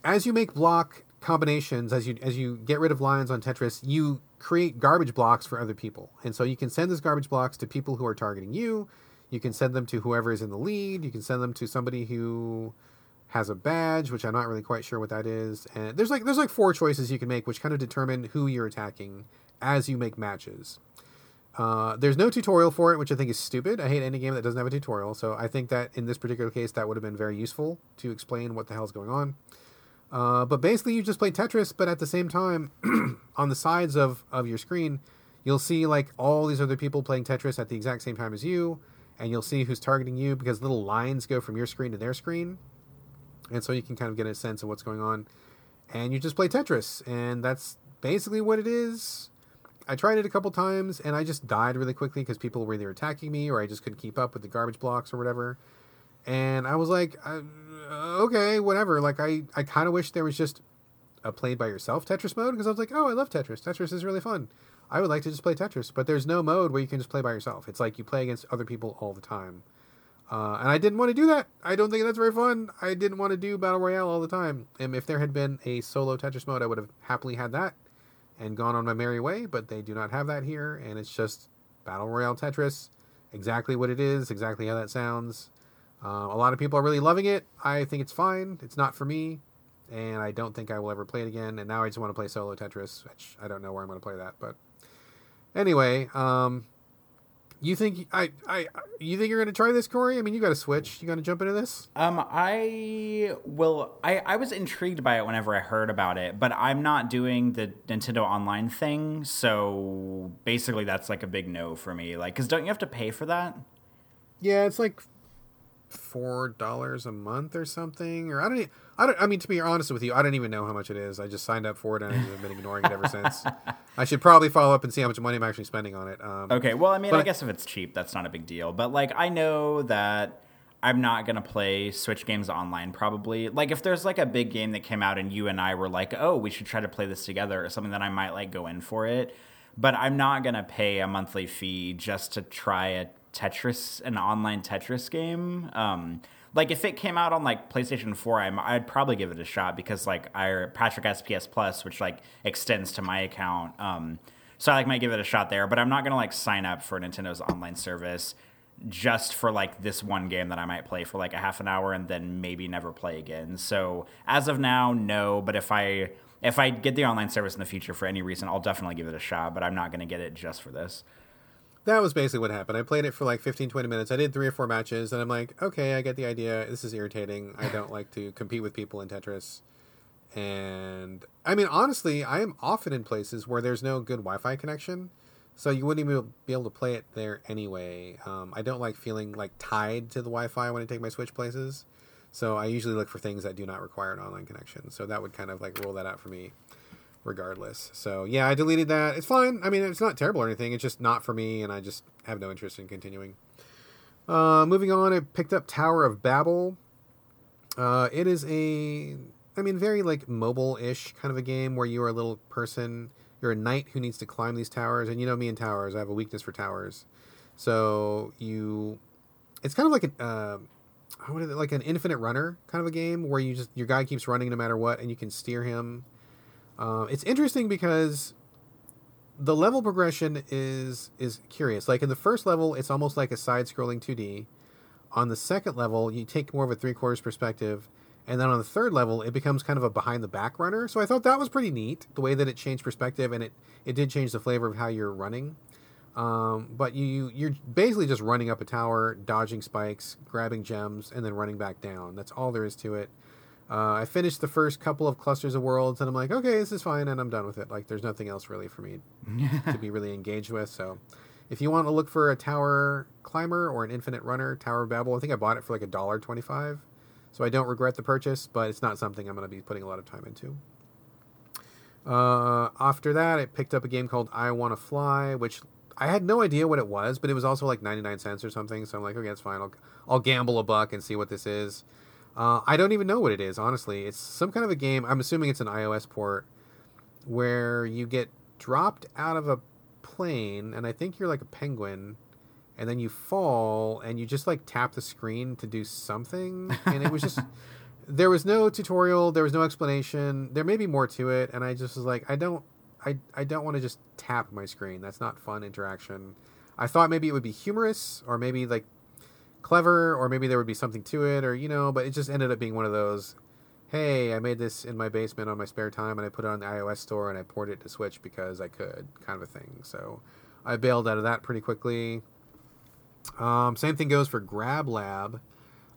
as you make block combinations, as you as you get rid of lines on Tetris, you create garbage blocks for other people, and so you can send those garbage blocks to people who are targeting you. You can send them to whoever is in the lead. You can send them to somebody who has a badge, which I'm not really quite sure what that is. And there's like there's like four choices you can make, which kind of determine who you're attacking as you make matches. Uh, there's no tutorial for it, which I think is stupid. I hate any game that doesn't have a tutorial. So I think that in this particular case, that would have been very useful to explain what the hell's going on. Uh, but basically, you just play Tetris, but at the same time, on the sides of, of your screen, you'll see like all these other people playing Tetris at the exact same time as you, and you'll see who's targeting you because little lines go from your screen to their screen, and so you can kind of get a sense of what's going on. And you just play Tetris, and that's basically what it is. I tried it a couple times, and I just died really quickly because people were either attacking me or I just couldn't keep up with the garbage blocks or whatever. And I was like, uh, okay, whatever. Like I, I kind of wish there was just a play by yourself Tetris mode because I was like, oh, I love Tetris. Tetris is really fun. I would like to just play Tetris, but there's no mode where you can just play by yourself. It's like you play against other people all the time. Uh, and I didn't want to do that. I don't think that's very fun. I didn't want to do Battle Royale all the time. And if there had been a solo Tetris mode, I would have happily had that. and gone on my merry way, but they do not have that here, and it's just Battle Royale Tetris, exactly what it is, exactly how that sounds. Uh, a lot of people are really loving it. I think it's fine. It's not for me, and I don't think I will ever play it again. And now I just want to play solo Tetris, which I don't know where I'm going to play that. But anyway, um, you think I, I you think you're going to try this, Corey? I mean, you got a Switch. You to jump into this? Um, I will. I I was intrigued by it whenever I heard about it, but I'm not doing the Nintendo Online thing. So basically, that's like a big no for me. Like, because don't you have to pay for that? Yeah, it's like four dollars a month or something. Or I don't. e- I don't. I mean, to be honest with you, I don't even know how much it is. I just signed up for it and I've been ignoring it ever since. I should probably follow up and see how much money I'm actually spending on it. Um, Okay, well, I mean, I guess if it's cheap, that's not a big deal. But like, I know that I'm not gonna play Switch games online. Probably, like, if there's like a big game that came out and you and I were like, "Oh, we should try to play this together," or something, that I might like go in for it. But I'm not gonna pay a monthly fee just to try a Tetris, an online Tetris game. Um, like if it came out on like PlayStation 4, I'm, I'd probably give it a shot because like I Patrick has PS Plus, which like extends to my account. Um, so I like might give it a shot there, but I'm not gonna like sign up for Nintendo's online service just for like this one game that I might play for like a half an hour and then maybe never play again. So as of now, no. But if I if I get the online service in the future for any reason, I'll definitely give it a shot. But I'm not gonna get it just for this. That was basically what happened. I played it for like 15, 20 minutes. I did three or four matches, and I'm like, okay, I get the idea. This is irritating. I don't like to compete with people in Tetris. And I mean, honestly, I am often in places where there's no good Wi-Fi connection, so you wouldn't even be able to play it there anyway. Um, I don't like feeling like tied to the Wi-Fi when I take my Switch places, so I usually look for things that do not require an online connection. So that would kind of like rule that out for me, regardless. So yeah, I deleted that. It's fine. I mean, it's not terrible or anything. It's just not for me, and I just have no interest in continuing. Uh, moving on, I picked up Tower of Babel. Uh, it is a, I mean, very like mobile-ish kind of a game where you are a little person. You're a knight who needs to climb these towers, and you know me in towers. I have a weakness for towers, so you. It's kind of like an, uh, like an infinite runner kind of a game where you just your guy keeps running no matter what, and you can steer him. Um, it's interesting because the level progression is is curious. Like in the first level, it's almost like a side-scrolling 2D. On the second level, you take more of a three quarters perspective, and then on the third level, it becomes kind of a behind the back runner. So I thought that was pretty neat, the way that it changed perspective, and it it did change the flavor of how you're running. Um, but you you're basically just running up a tower, dodging spikes, grabbing gems, and then running back down. That's all there is to it. Uh, I finished the first couple of clusters of worlds, and I'm like, okay, this is fine, and I'm done with it. Like, there's nothing else really for me to be really engaged with. So, if you want to look for a tower climber or an infinite runner, Tower of Babel, I think I bought it for like a dollar twenty-five. So I don't regret the purchase, but it's not something I'm going to be putting a lot of time into. Uh, after that, I picked up a game called I Want to Fly, which I had no idea what it was, but it was also like 99 cents or something. So I'm like, okay, that's fine. I'll, I'll gamble a buck and see what this is. Uh, I don't even know what it is, honestly. It's some kind of a game. I'm assuming it's an iOS port where you get dropped out of a plane, and I think you're like a penguin, and then you fall, and you just like tap the screen to do something. And it was just. there was no tutorial there was no explanation there may be more to it and i just was like i don't i, I don't want to just tap my screen that's not fun interaction i thought maybe it would be humorous or maybe like clever or maybe there would be something to it or you know but it just ended up being one of those hey i made this in my basement on my spare time and i put it on the ios store and i ported it to switch because i could kind of a thing so i bailed out of that pretty quickly um, same thing goes for grab lab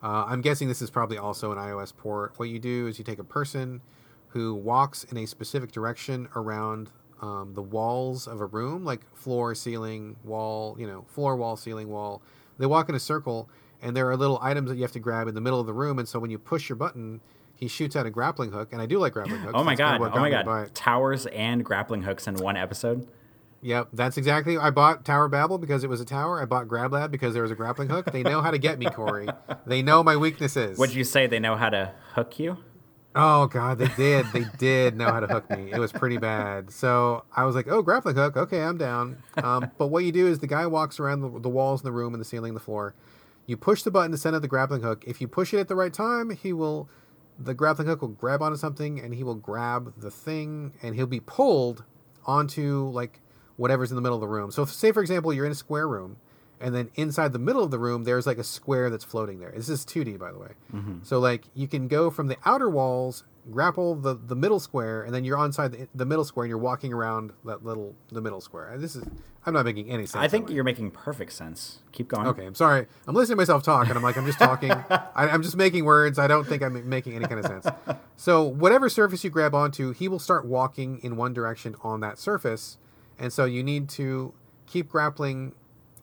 uh, I'm guessing this is probably also an iOS port. What you do is you take a person who walks in a specific direction around um, the walls of a room, like floor, ceiling, wall, you know, floor, wall, ceiling, wall. They walk in a circle, and there are little items that you have to grab in the middle of the room. And so when you push your button, he shoots out a grappling hook, and I do like grappling hooks. Oh my That's kind god! of Oh my got me to buy god! Towers and grappling hooks in one episode. Yep, that's exactly. I bought Tower Babel because it was a tower. I bought Grab Lab because there was a grappling hook. They know how to get me, Corey. They know my weaknesses. Would you say they know how to hook you? Oh god, they did. They did know how to hook me. It was pretty bad. So I was like, "Oh, grappling hook. Okay, I'm down." Um, but what you do is the guy walks around the, the walls in the room and the ceiling, and the floor. You push the button to send out the grappling hook. If you push it at the right time, he will. The grappling hook will grab onto something, and he will grab the thing, and he'll be pulled onto like whatever's in the middle of the room. So, if, say for example, you're in a square room, and then inside the middle of the room, there's like a square that's floating there. This is 2D, by the way. Mm-hmm. So, like you can go from the outer walls, grapple the the middle square, and then you're onside the, the middle square, and you're walking around that little the middle square. This is I'm not making any sense. I think you're making perfect sense. Keep going. Okay, I'm sorry. I'm listening to myself talk, and I'm like, I'm just talking. I, I'm just making words. I don't think I'm making any kind of sense. So, whatever surface you grab onto, he will start walking in one direction on that surface, and so you need to keep grappling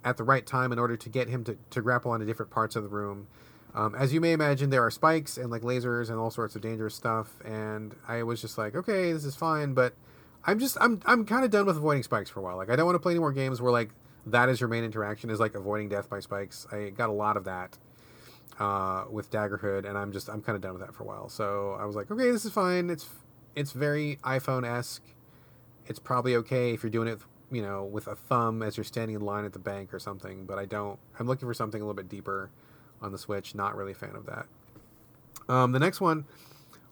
at the right time in order to get him to, to grapple onto different parts of the room. Um, as you may imagine, there are spikes and like lasers and all sorts of dangerous stuff, and I was just like, okay, this is fine, but I'm just I'm I'm kind of done with avoiding spikes for a while. Like I don't want to play any more games where like that is your main interaction is like avoiding death by spikes. I got a lot of that uh, with Daggerhood, and I'm just I'm kind of done with that for a while. So I was like, okay, this is fine. It's it's very iPhone esque. It's probably okay if you're doing it, you know, with a thumb as you're standing in line at the bank or something. But I don't. I'm looking for something a little bit deeper on the Switch. Not really a fan of that. Um, the next one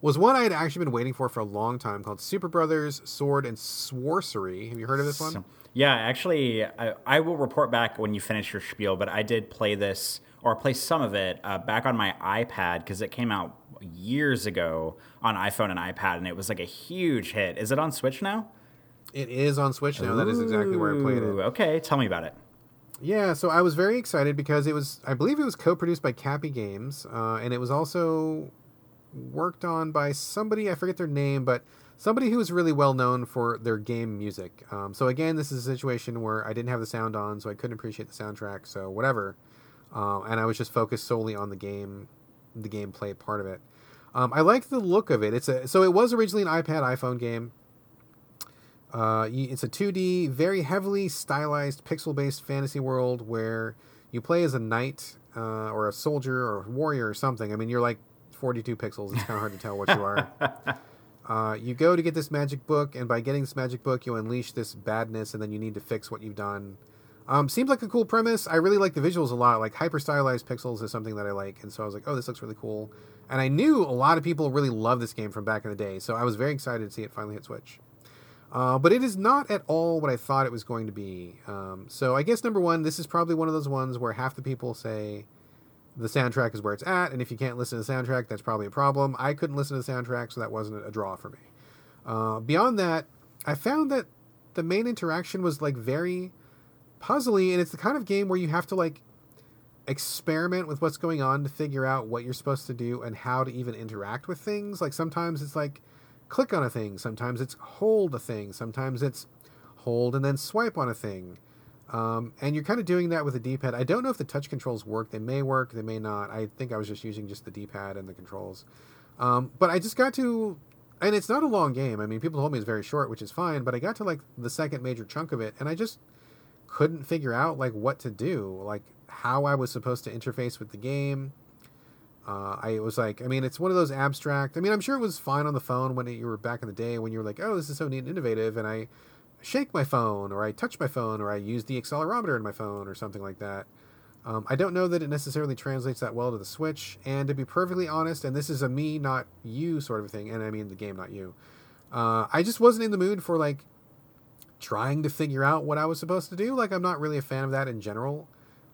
was one I had actually been waiting for for a long time called Super Brothers Sword and Sorcery. Have you heard of this one? Yeah, actually, I, I will report back when you finish your spiel, but I did play this or play some of it uh, back on my iPad because it came out years ago on iPhone and iPad, and it was like a huge hit. Is it on Switch now? It is on Switch now. That is exactly where I played it. Okay, tell me about it. Yeah, so I was very excited because it was, I believe it was co produced by Capy Games, uh, and it was also worked on by somebody, I forget their name, but somebody who was really well known for their game music. Um, so again, this is a situation where I didn't have the sound on, so I couldn't appreciate the soundtrack, so whatever. Uh, and I was just focused solely on the game, the gameplay part of it. Um, I like the look of it. It's a so it was originally an iPad iPhone game. Uh, it's a 2D, very heavily stylized, pixel-based fantasy world where you play as a knight uh, or a soldier or a warrior or something. I mean, you're like 42 pixels. It's kind of hard to tell what you are. Uh, you go to get this magic book, and by getting this magic book, you unleash this badness, and then you need to fix what you've done. Um, seems like a cool premise. I really like the visuals a lot. Like hyper stylized pixels is something that I like, and so I was like, "Oh, this looks really cool." And I knew a lot of people really love this game from back in the day, so I was very excited to see it finally hit Switch. Uh, but it is not at all what I thought it was going to be. Um, so I guess number one, this is probably one of those ones where half the people say the soundtrack is where it's at, and if you can't listen to the soundtrack, that's probably a problem. I couldn't listen to the soundtrack, so that wasn't a draw for me. Uh, beyond that, I found that the main interaction was like very puzzly, and it's the kind of game where you have to like experiment with what's going on to figure out what you're supposed to do and how to even interact with things. Like sometimes it's like click on a thing, sometimes it's hold a thing, sometimes it's hold and then swipe on a thing. Um, and you're kind of doing that with a D-pad. I don't know if the touch controls work. They may work, they may not. I think I was just using just the D-pad and the controls. Um, but I just got to, and it's not a long game. I mean, people told me it's very short, which is fine. But I got to like the second major chunk of it, and I just couldn't figure out like what to do, like how I was supposed to interface with the game. Uh, I was like, I mean, it's one of those abstract. I mean, I'm sure it was fine on the phone when it, you were back in the day when you were like, oh, this is so neat and innovative, and I shake my phone or I touch my phone or I use the accelerometer in my phone or something like that. Um, I don't know that it necessarily translates that well to the Switch. And to be perfectly honest, and this is a me, not you sort of thing, and I mean the game, not you. Uh, I just wasn't in the mood for like trying to figure out what I was supposed to do. Like, I'm not really a fan of that in general.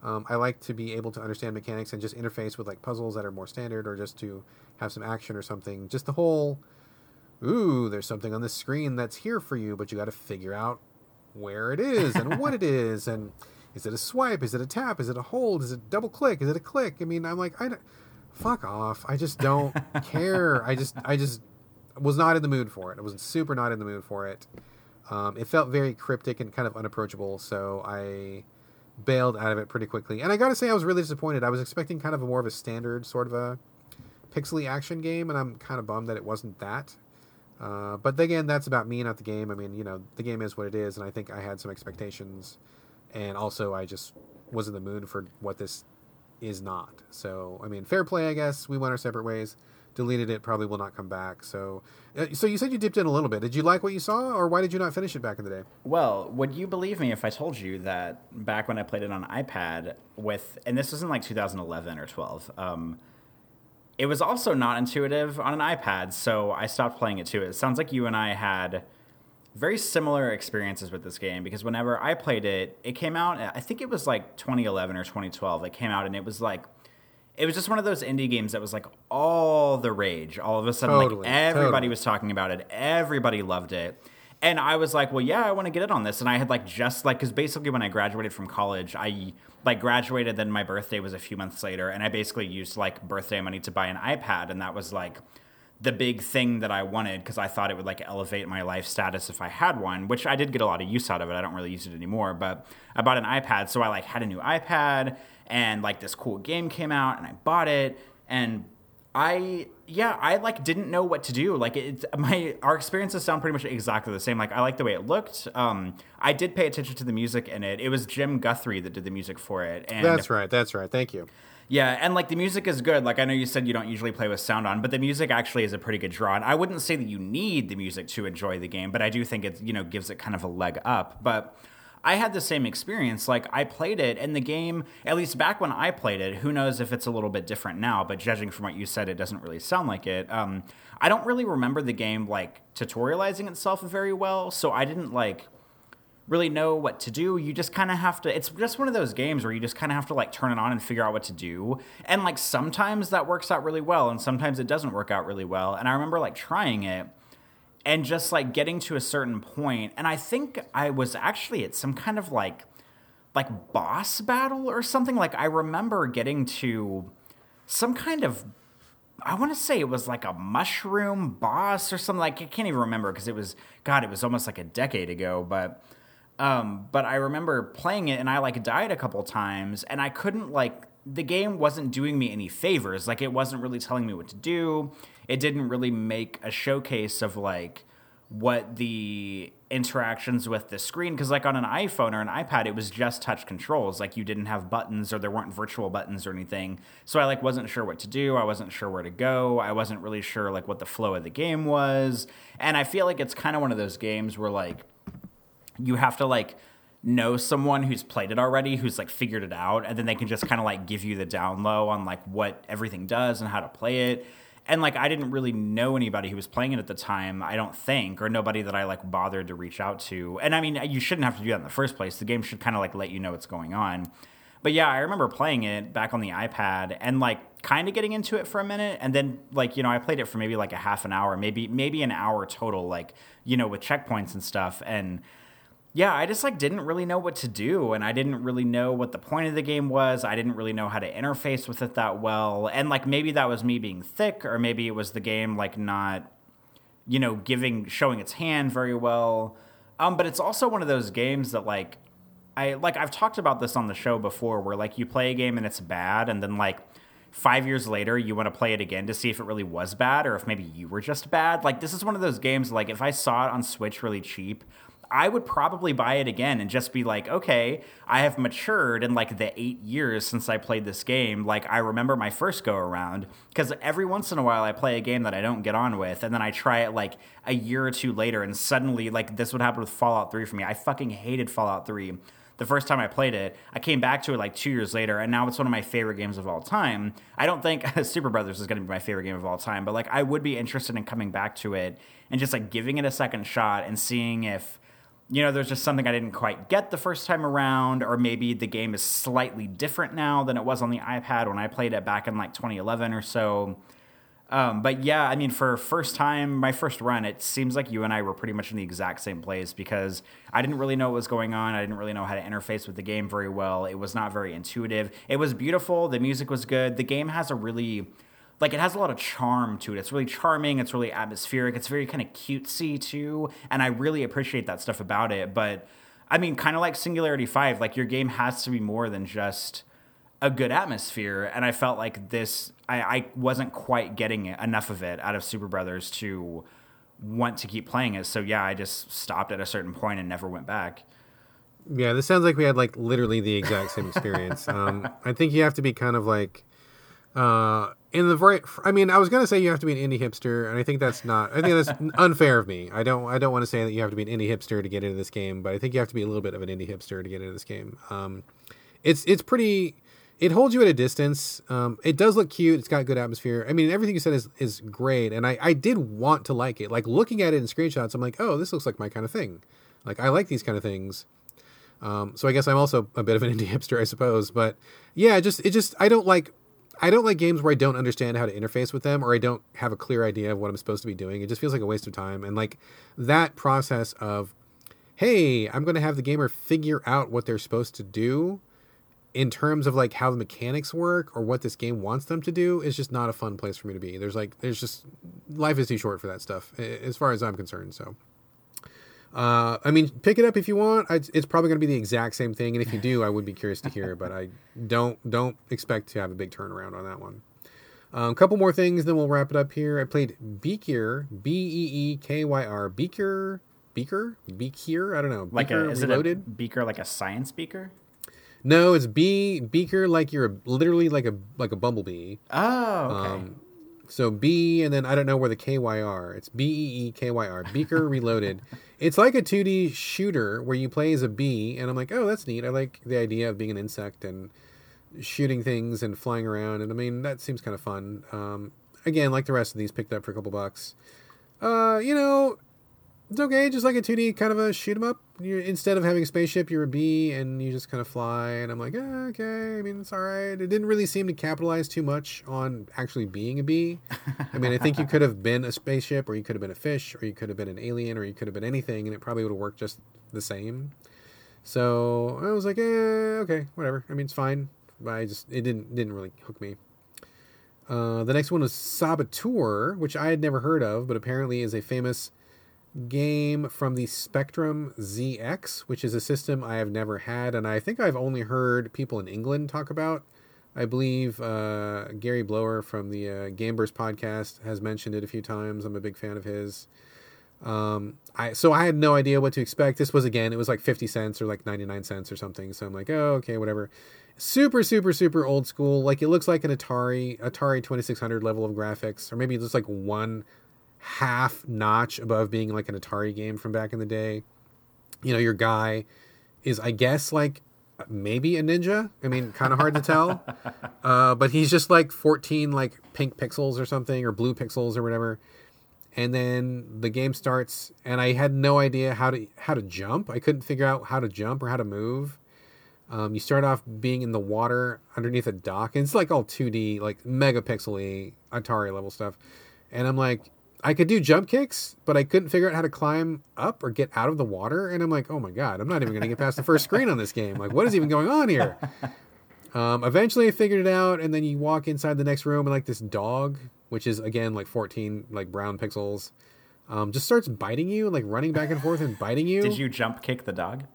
Um, I like to be able to understand mechanics and just interface with like puzzles that are more standard or just to have some action or something. Just the whole, ooh, there's something on this screen that's here for you, but you got to figure out where it is and what it is and is it a swipe? Is it a tap? Is it a hold? Is it double click? Is it a click? I mean, I'm like, I don't, fuck off. I just don't care. I just, I just was not in the mood for it. I was super not in the mood for it. Um, it felt very cryptic and kind of unapproachable, so I bailed out of it pretty quickly. And I got to say, I was really disappointed. I was expecting kind of a more of a standard sort of a pixely action game, and I'm kind of bummed that it wasn't that. Uh, but again, that's about me, not the game. I mean, you know, the game is what it is, and I think I had some expectations, and also I just was in the mood for what this is not. So, I mean, fair play, I guess. We went our separate ways. Deleted it, probably will not come back. So, uh, so you said you dipped in a little bit. Did you like what you saw, or why did you not finish it back in the day? Well, would you believe me if I told you that back when I played it on iPad with, and this was in like 2011 or 12, um, it was also not intuitive on an iPad, so I stopped playing it too. It sounds like you and I had very similar experiences with this game because whenever I played it, it came out. I think it was like 2011 or 2012. It came out and it was like it was just one of those indie games that was like all the rage. All of a sudden, Totally, like everybody totally. was talking about it. Everybody loved it. And I was like, well, yeah, I want to get in on this. And I had like just like, because basically when I graduated from college, I like graduated, then my birthday was a few months later. And I basically used like birthday money to buy an iPad. And that was like the big thing that I wanted because I thought it would like elevate my life status if I had one, which I did get a lot of use out of it. I don't really use it anymore, but I bought an iPad. So I like had a new iPad and like this cool game came out and I bought it. And I yeah, I like didn't know what to do. Like it, my our experiences sound pretty much exactly the same. Like I like the way it looked. Um, I did pay attention to the music in it. It was Jim Guthrie that did the music for it. And That's right. That's right. Thank you. yeah, and like the music is good. Like I know you said you don't usually play with sound on, but the music actually is a pretty good draw. And I wouldn't say that you need the music to enjoy the game, but I do think it you know gives it kind of a leg up. But I had the same experience. Like I played it, and the game, at least back when I played it, who knows if it's a little bit different now. But judging from what you said, it doesn't really sound like it. Um, I don't really remember the game like tutorializing itself very well, so I didn't like really know what to do. You just kind of have to. It's just one of those games where you just kind of have to like turn it on and figure out what to do. And like sometimes that works out really well, and sometimes it doesn't work out really well. And I remember like trying it and just like getting to a certain point, and I think I was actually at some kind of like like boss battle or something. Like I remember getting to some kind of I want to say it was like a mushroom boss or something. Like I can't even remember because it was God. It was almost like a decade ago. But um, but I remember playing it and I like died a couple times and I couldn't like the game wasn't doing me any favors. Like it wasn't really telling me what to do. It didn't really make a showcase of like what the interactions with the screen because like on an iphone or an ipad it was just touch controls. Like you didn't have buttons or there weren't virtual buttons or anything. So i like wasn't sure what to do. I wasn't sure where to go. I wasn't really sure like what the flow of the game was. And i feel like it's kind of one of those games where like you have to like know someone who's played it already who's like figured it out and then they can just kind of like give you the down low on like what everything does and how to play it and like i didn't really know anybody who was playing it at the time i don't think or nobody that i like bothered to reach out to. And i mean you shouldn't have to do that in the first place. The game should kind of like let you know what's going on. But yeah i remember playing it back on the ipad and like kind of getting into it for a minute. And then like you know i played it for maybe like a half an hour maybe maybe an hour total like you know with checkpoints and stuff. And yeah, I just like didn't really know what to do and I didn't really know what the point of the game was. I didn't really know how to interface with it that well. And like maybe that was me being thick or maybe it was the game like not you know giving showing its hand very well. Um but it's also one of those games that like I like I've talked about this on the show before where like you play a game and it's bad and then like 5 years later you want to play it again to see if it really was bad or if maybe you were just bad. Like this is one of those games like if I saw it on Switch really cheap I would probably buy it again and just be like, okay, I have matured in like the eight years since I played this game. Like, I remember my first go around because every once in a while I play a game that I don't get on with, and then I try it like a year or two later, and suddenly, like, this would happen with Fallout 3 for me. I fucking hated Fallout 3 the first time I played it. I came back to it like two years later, and now it's one of my favorite games of all time. I don't think Superbrothers is going to be my favorite game of all time, but like, I would be interested in coming back to it and just like giving it a second shot and seeing if you know, there's just something I didn't quite get the first time around, or maybe the game is slightly different now than it was on the iPad when I played it back in like 2011 or so. Um, but yeah, I mean, for first time, my first run, it seems like you and I were pretty much in the exact same place because I didn't really know what was going on. I didn't really know how to interface with the game very well. It was not very intuitive. It was beautiful. The music was good. The game has a really like it has a lot of charm to it. It's really charming. It's really atmospheric. It's very kind of cutesy too, and I really appreciate that stuff about it. But I mean, kind of like Singularity Five, like your game has to be more than just a good atmosphere. And I felt like this, I, I wasn't quite getting enough of it out of Superbrothers to want to keep playing it. So yeah, I just stopped at a certain point and never went back. Yeah, this sounds like we had like literally the exact same experience. um, I think you have to be kind of like uh, in the right. I mean, I was gonna say you have to be an indie hipster, and I think that's not. I think that's unfair of me. I don't. I don't want to say that you have to be an indie hipster to get into this game, but I think you have to be a little bit of an indie hipster to get into this game. Um, it's it's pretty. it holds you at a distance. Um, it does look cute. It's got good atmosphere. I mean, everything you said is is great, and I I did want to like it. Like looking at it in screenshots, I'm like, oh, this looks like my kind of thing. Like I like these kind of things. Um, so I guess I'm also a bit of an indie hipster, I suppose. But yeah, just it just I don't like I don't like games where I don't understand how to interface with them or I don't have a clear idea of what I'm supposed to be doing. It just feels like a waste of time. And like that process of, hey, I'm going to have the gamer figure out what they're supposed to do in terms of like how the mechanics work or what this game wants them to do is just not a fun place for me to be. There's like there's just life is too short for that stuff as far as I'm concerned. So uh, I mean, pick it up if you want. I, it's probably going to be the exact same thing, and if you do, I would be curious to hear. But I don't don't expect to have a big turnaround on that one. A um, couple more things, then we'll wrap it up here. I played Beakyr, B E E K Y R, Beakyr, Beaker, Beakyr. I don't know. Like Beaker a is Reloaded? it a beaker like a science beaker? No, it's B Beaker like you're a, literally like a like a bumblebee. Oh, okay. Um, so B and then I don't know where the KYR. It's B E E K Y R. Beaker Reloaded. It's like a 2D shooter where you play as a bee, and I'm like, oh, that's neat. I like the idea of being an insect and shooting things and flying around, and I mean that seems kind of fun. Um, again, like the rest of these, picked up for a couple bucks. Uh, you know, it's okay, just like a 2D kind of a shoot 'em up. you instead of having a spaceship, you're a bee and you just kind of fly. And I'm like, eh, okay, I mean, it's all right. It didn't really seem to capitalize too much on actually being a bee. I mean, I think you could have been a spaceship, or you could have been a fish, or you could have been an alien, or you could have been anything, and it probably would have worked just the same. So I was like, eh, okay, whatever. I mean, it's fine. But I just it didn't didn't really hook me. Uh, the next one was Saboteur, which I had never heard of, but apparently is a famous game from the Spectrum ZX, which is a system I have never had, and I think I've only heard people in England talk about. I believe uh, Gary Blower from the uh, Gameburst podcast has mentioned it a few times. I'm a big fan of his. Um, I so I had no idea what to expect. This was again, it was like 50 cents or like 99 cents or something. So I'm like, oh, okay, whatever. Super, super, super old school. Like it looks like an Atari, Atari 2600 level of graphics, or maybe just like one half notch above being like an Atari game from back in the day. You know, your guy is, I guess, like maybe a ninja. I mean, kind of hard to tell. Uh, but he's just like 14 like pink pixels or something, or blue pixels or whatever. And then the game starts, and I had no idea how to how to jump. I couldn't figure out how to jump or how to move. Um, you start off being in the water underneath a dock, and it's like all 2D, like megapixely Atari level stuff. And I'm like, I could do jump kicks, but I couldn't figure out how to climb up or get out of the water. And I'm like, oh my god, I'm not even going to get past the first screen on this game. Like, what is even going on here? Um, eventually, I figured it out, and then you walk inside the next room, and like this dog, which is again like 14 like brown pixels, um, just starts biting you, like running back and forth and biting you. Did you jump kick the dog?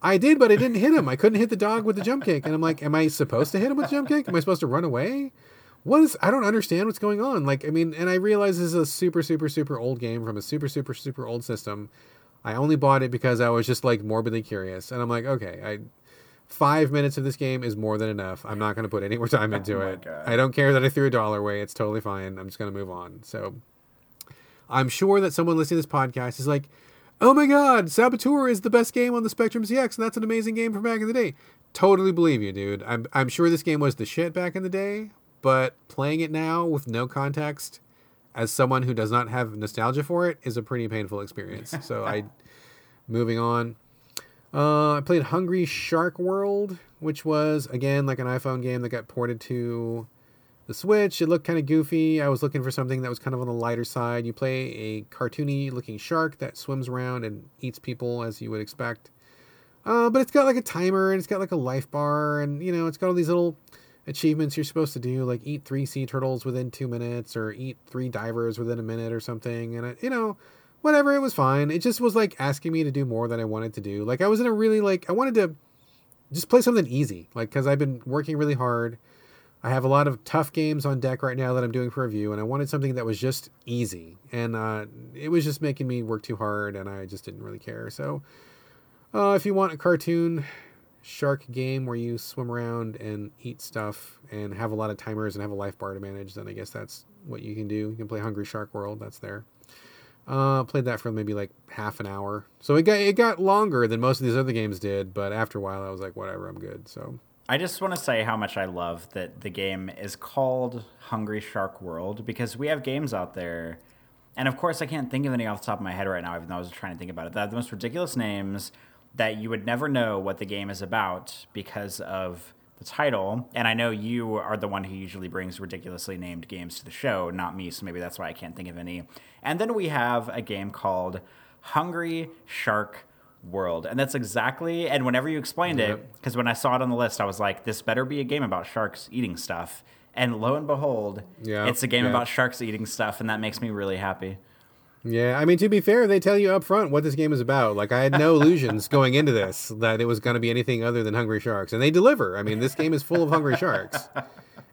I did, but I didn't hit him. I couldn't hit the dog with the jump kick, and I'm like, am I supposed to hit him with the jump kick? Am I supposed to run away? What is I don't understand what's going on. Like I mean, and I realize this is a super super super old game from a super super super old system. I only bought it because I was just like morbidly curious, and I'm like, okay, I five minutes of this game is more than enough. I'm not going to put any more time oh into oh it. God. I don't care that I threw a dollar away. It's totally fine. I'm just going to move on. So I'm sure that someone listening to this podcast is like, oh my God, Saboteur is the best game on the Spectrum ZX, and that's an amazing game from back in the day. Totally believe you, dude. I'm, I'm sure this game was the shit back in the day, but playing it now with no context as someone who does not have nostalgia for it is a pretty painful experience. So I moving on. Uh, I played Hungry Shark World, which was again like an iPhone game that got ported to the Switch. It looked kind of goofy. I was looking for something that was kind of on the lighter side. You play a cartoony looking shark that swims around and eats people as you would expect. Uh, but it's got like a timer and it's got like a life bar and you know it's got all these little achievements you're supposed to do, like eat three sea turtles within two minutes or eat three divers within a minute or something. And, it, you know, whatever, it was fine. It just was like asking me to do more than I wanted to do. Like, I was in a really, like, I wanted to just play something easy, like, because I've been working really hard. I have a lot of tough games on deck right now that I'm doing for review, and I wanted something that was just easy. And uh, it was just making me work too hard, and I just didn't really care. So, uh, if you want a cartoon shark game where you swim around and eat stuff and have a lot of timers and have a life bar to manage, then I guess that's what you can do. You can play Hungry Shark World. That's there. Uh, played that for maybe like half an hour. So it got it got longer than most of these other games did, but after a while I was like, whatever, I'm good. So I just want to say how much I love that the game is called Hungry Shark World because we have games out there. And of course, I can't think of any off the top of my head right now, even though I was trying to think about it. That the most ridiculous names that you would never know what the game is about because of the title. And I know you are the one who usually brings ridiculously named games to the show, not me, so maybe that's why I can't think of any. And then we have a game called Hungry Shark World. And that's exactly, and whenever you explained yep. it, because when I saw it on the list, I was like, this better be a game about sharks eating stuff. And lo and behold, yep. it's a game yep. about sharks eating stuff, and that makes me really happy. Yeah, I mean to be fair, they tell you up front what this game is about. Like I had no illusions going into this that it was going to be anything other than hungry sharks, and they deliver. I mean, this game is full of hungry sharks,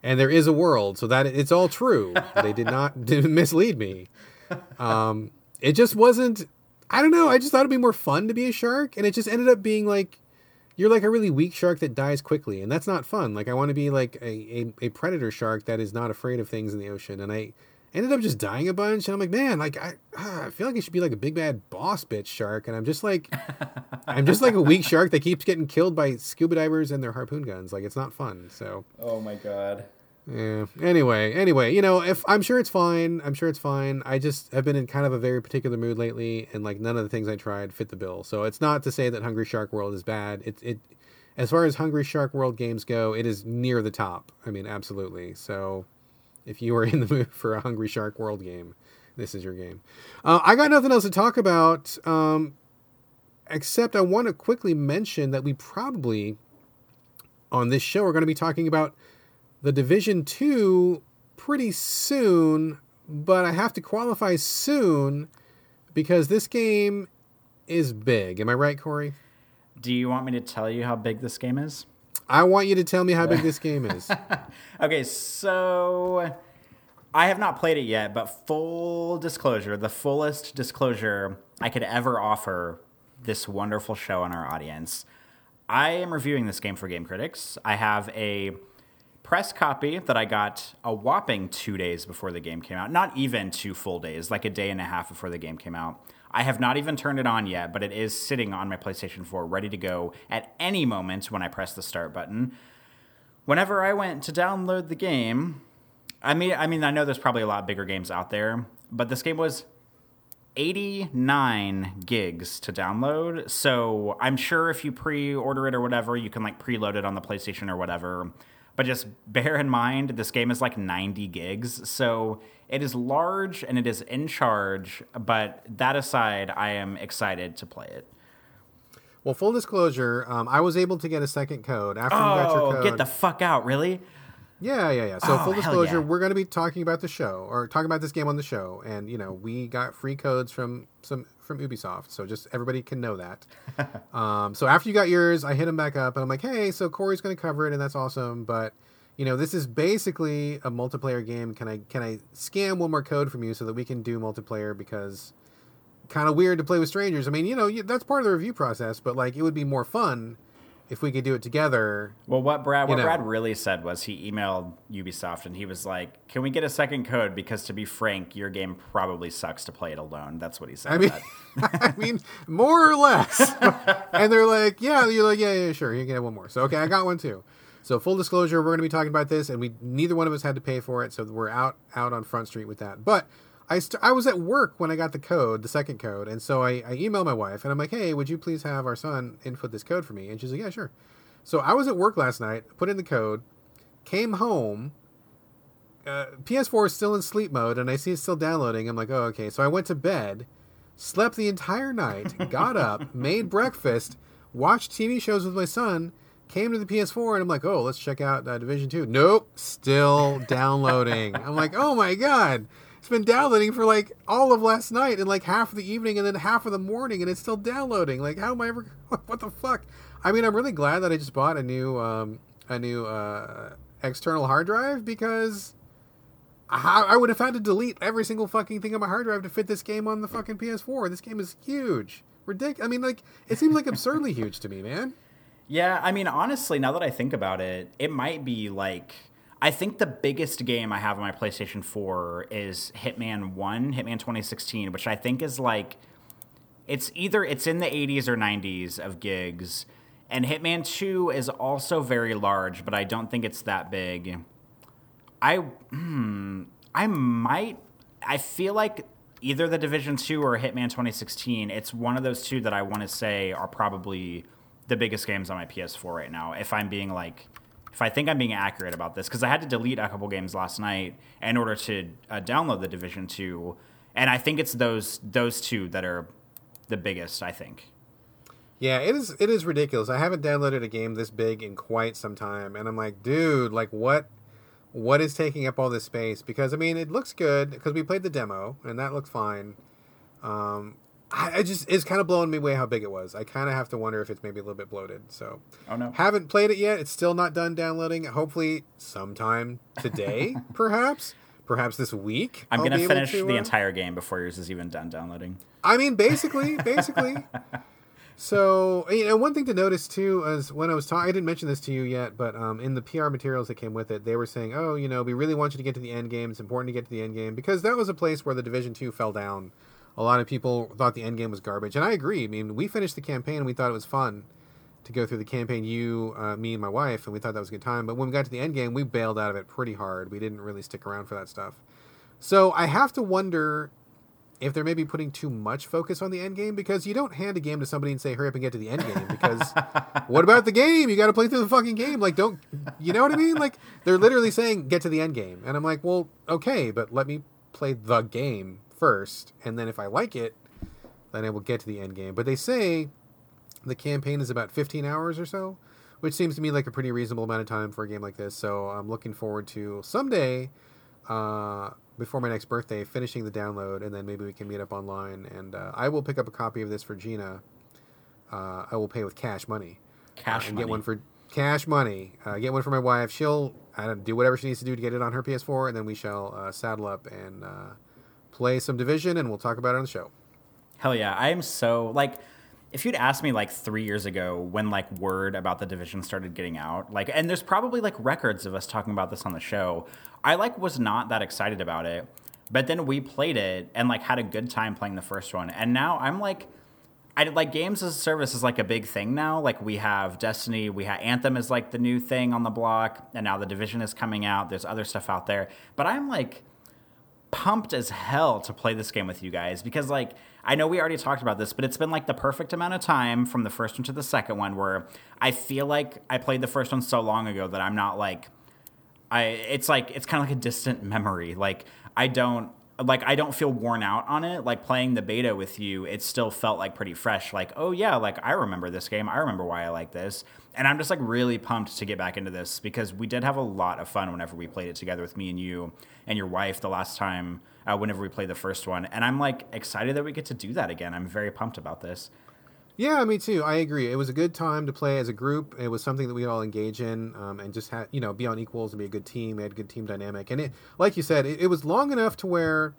and there is a world, so that it's all true. They did not didn't mislead me. Um, it just wasn't. I don't know. I just thought it'd be more fun to be a shark, and it just ended up being like you're like a really weak shark that dies quickly, and that's not fun. Like I want to be like a, a, a predator shark that is not afraid of things in the ocean, and I ended up just dying a bunch and i'm like man like i, ah, I feel like it should be like a big bad boss bitch shark and i'm just like i'm just like a weak shark that keeps getting killed by scuba divers and their harpoon guns. Like it's not fun so. Oh my god. Yeah. Anyway anyway you know if i'm sure it's fine. I'm sure it's fine. I just have been in kind of a very particular mood lately and like none of the things i tried fit the bill. So it's not to say that hungry shark world is bad. It, it as far as hungry shark world games go it is near the top. I mean absolutely. So if you are in the mood for a Hungry Shark World game, this is your game. Uh, I got nothing else to talk about, um, except I want to quickly mention that we probably, on this show, are going to be talking about the Division 2 pretty soon, but I have to qualify soon because this game is big. Am I right, Corey? Do you want me to tell you how big this game is? I want you to tell me how big this game is. okay, so I have not played it yet, but full disclosure, the fullest disclosure I could ever offer this wonderful show on our audience. I am reviewing this game for Game Critics. I have a press copy that I got a whopping two days before the game came out. Not even two full days, like a day and a half before the game came out. I have not even turned it on yet, but it is sitting on my PlayStation 4 ready to go at any moment when I press the start button. Whenever I went to download the game, I mean I mean I know there's probably a lot bigger games out there, but this game was 89 gigs to download. So I'm sure if you pre-order it or whatever, you can like preload it on the PlayStation or whatever. But just bear in mind, this game is like 90 gigs. So it is large and it is in charge. But that aside, I am excited to play it. Well, full disclosure, um, I was able to get a second code after oh, you got your oh, code. Get the fuck out, really? Yeah, yeah, yeah. So oh, full disclosure, yeah. we're going to be talking about the show or talking about this game on the show, and you know we got free codes from some from Ubisoft, so just everybody can know that. um, so after you got yours, I hit him back up, and I'm like, hey, so Corey's going to cover it, and that's awesome, but you know this is basically a multiplayer game. Can I can I scan one more code from you so that we can do multiplayer because kind of weird to play with strangers. I mean, you know, that's part of the review process, but like it would be more fun if we could do it together. Well, what Brad what know. Brad really said was he emailed Ubisoft and he was like, "Can we get a second code? Because to be frank, your game probably sucks to play it alone." That's what he said. I mean, I mean, more or less. and they're like, "Yeah," you're like, "Yeah, yeah, sure, you can have one more." So okay, I got one too. So full disclosure, we're going to be talking about this, and we neither one of us had to pay for it, so we're out out on Front Street with that. But I st- I was at work when I got the code, the second code, and so I, I emailed my wife and I'm like, hey, would you please have our son input this code for me? And she's like, yeah, sure. So I was at work last night, put in the code, came home. Uh, PS4 is still in sleep mode, and I see it's still downloading. I'm like, oh, okay. So I went to bed, slept the entire night, got up, made breakfast, watched TV shows with my son, came to the PS4, and I'm like, oh, let's check out uh, Division Two. Nope, still downloading. I'm like, oh my god. It's been downloading for like all of last night and like half of the evening and then half of the morning and it's still downloading. Like how am I ever what the fuck? I mean, I'm really glad that I just bought a new um a new uh external hard drive because I, I would have had to delete every single fucking thing on my hard drive to fit this game on the fucking PS4. This game is huge. Ridiculous. I mean, like it seems like absurdly huge to me, man. Yeah, I mean, honestly, now that I think about it, it might be like I think the biggest game I have on my PlayStation 4 is Hitman 1, Hitman 2016, which I think is like it's either it's in the 80s or 90s of gigs and Hitman 2 is also very large, but I don't think it's that big. I hmm, I might I feel like either the Division 2 or Hitman 2016, it's one of those two that I want to say are probably the biggest games on my PS4 right now. If I'm being like if I think I'm being accurate about this because I had to delete a couple games last night in order to uh, download the Division 2 and I think it's those those two that are the biggest, I think. Yeah, it is. It is ridiculous. I haven't downloaded a game this big in quite some time, and I'm like, dude, like what? What is taking up all this space? Because I mean, it looks good because we played the demo and that looked fine. Um, I, I just it's kind of blowing me away how big it was. I kind of have to wonder if it's maybe a little bit bloated. So, oh no, haven't played it yet. It's still not done downloading. Hopefully, sometime today, perhaps, perhaps this week. I'm I'll gonna finish to, the uh, entire game before yours is even done downloading. I mean, basically, basically. So, you know, one thing to notice too is when I was talking, I didn't mention this to you yet, but um, in the PR materials that came with it, they were saying, "Oh, you know, we really want you to get to the end game. It's important to get to the end game because that was a place where the Division Two fell down. A lot of people thought the end game was garbage, and I agree. I mean, we finished the campaign and we thought it was fun to go through the campaign. You, uh, me, and my wife, and we thought that was a good time. But when we got to the end game, we bailed out of it pretty hard. We didn't really stick around for that stuff. So I have to wonder if they're maybe putting too much focus on the end game because you don't hand a game to somebody and say hurry up and get to the end game because what about the game you got to play through the fucking game like don't you know what i mean like they're literally saying get to the end game and i'm like well okay but let me play the game first and then if i like it then i will get to the end game but they say the campaign is about 15 hours or so which seems to me like a pretty reasonable amount of time for a game like this so i'm looking forward to someday uh, before my next birthday, finishing the download, and then maybe we can meet up online. And uh, I will pick up a copy of this for Gina. Uh, I will pay with cash money. Cash uh, and money. get one for cash money. Uh, get one for my wife. She'll do whatever she needs to do to get it on her PS4, and then we shall uh, saddle up and uh, play some Division, and we'll talk about it on the show. Hell yeah! I am so like if you'd asked me like three years ago when like word about the division started getting out like and there's probably like records of us talking about this on the show i like was not that excited about it but then we played it and like had a good time playing the first one and now i'm like I like games as a service is like a big thing now. Like we have Destiny, we have Anthem is like the new thing on the block, and now the Division is coming out. There's other stuff out there, but I'm like pumped as hell to play this game with you guys because like I know we already talked about this, but it's been like the perfect amount of time from the first one to the second one where I feel like I played the first one so long ago that I'm not like I it's like it's kind of like a distant memory. Like I don't like I don't feel worn out on it. Like playing the beta with you, it still felt like pretty fresh. Like, oh yeah, like I remember this game. I remember why I like this. And I'm just like really pumped to get back into this because we did have a lot of fun whenever we played it together with me and you and your wife the last time uh, whenever we played the first one. And I'm like excited that we get to do that again. I'm very pumped about this. Yeah, me too. I agree. It was a good time to play as a group. It was something that we could all engage in um, and just had, you know, be on equals and be a good team. We had good team dynamic. And it, like you said, it, it was long enough to where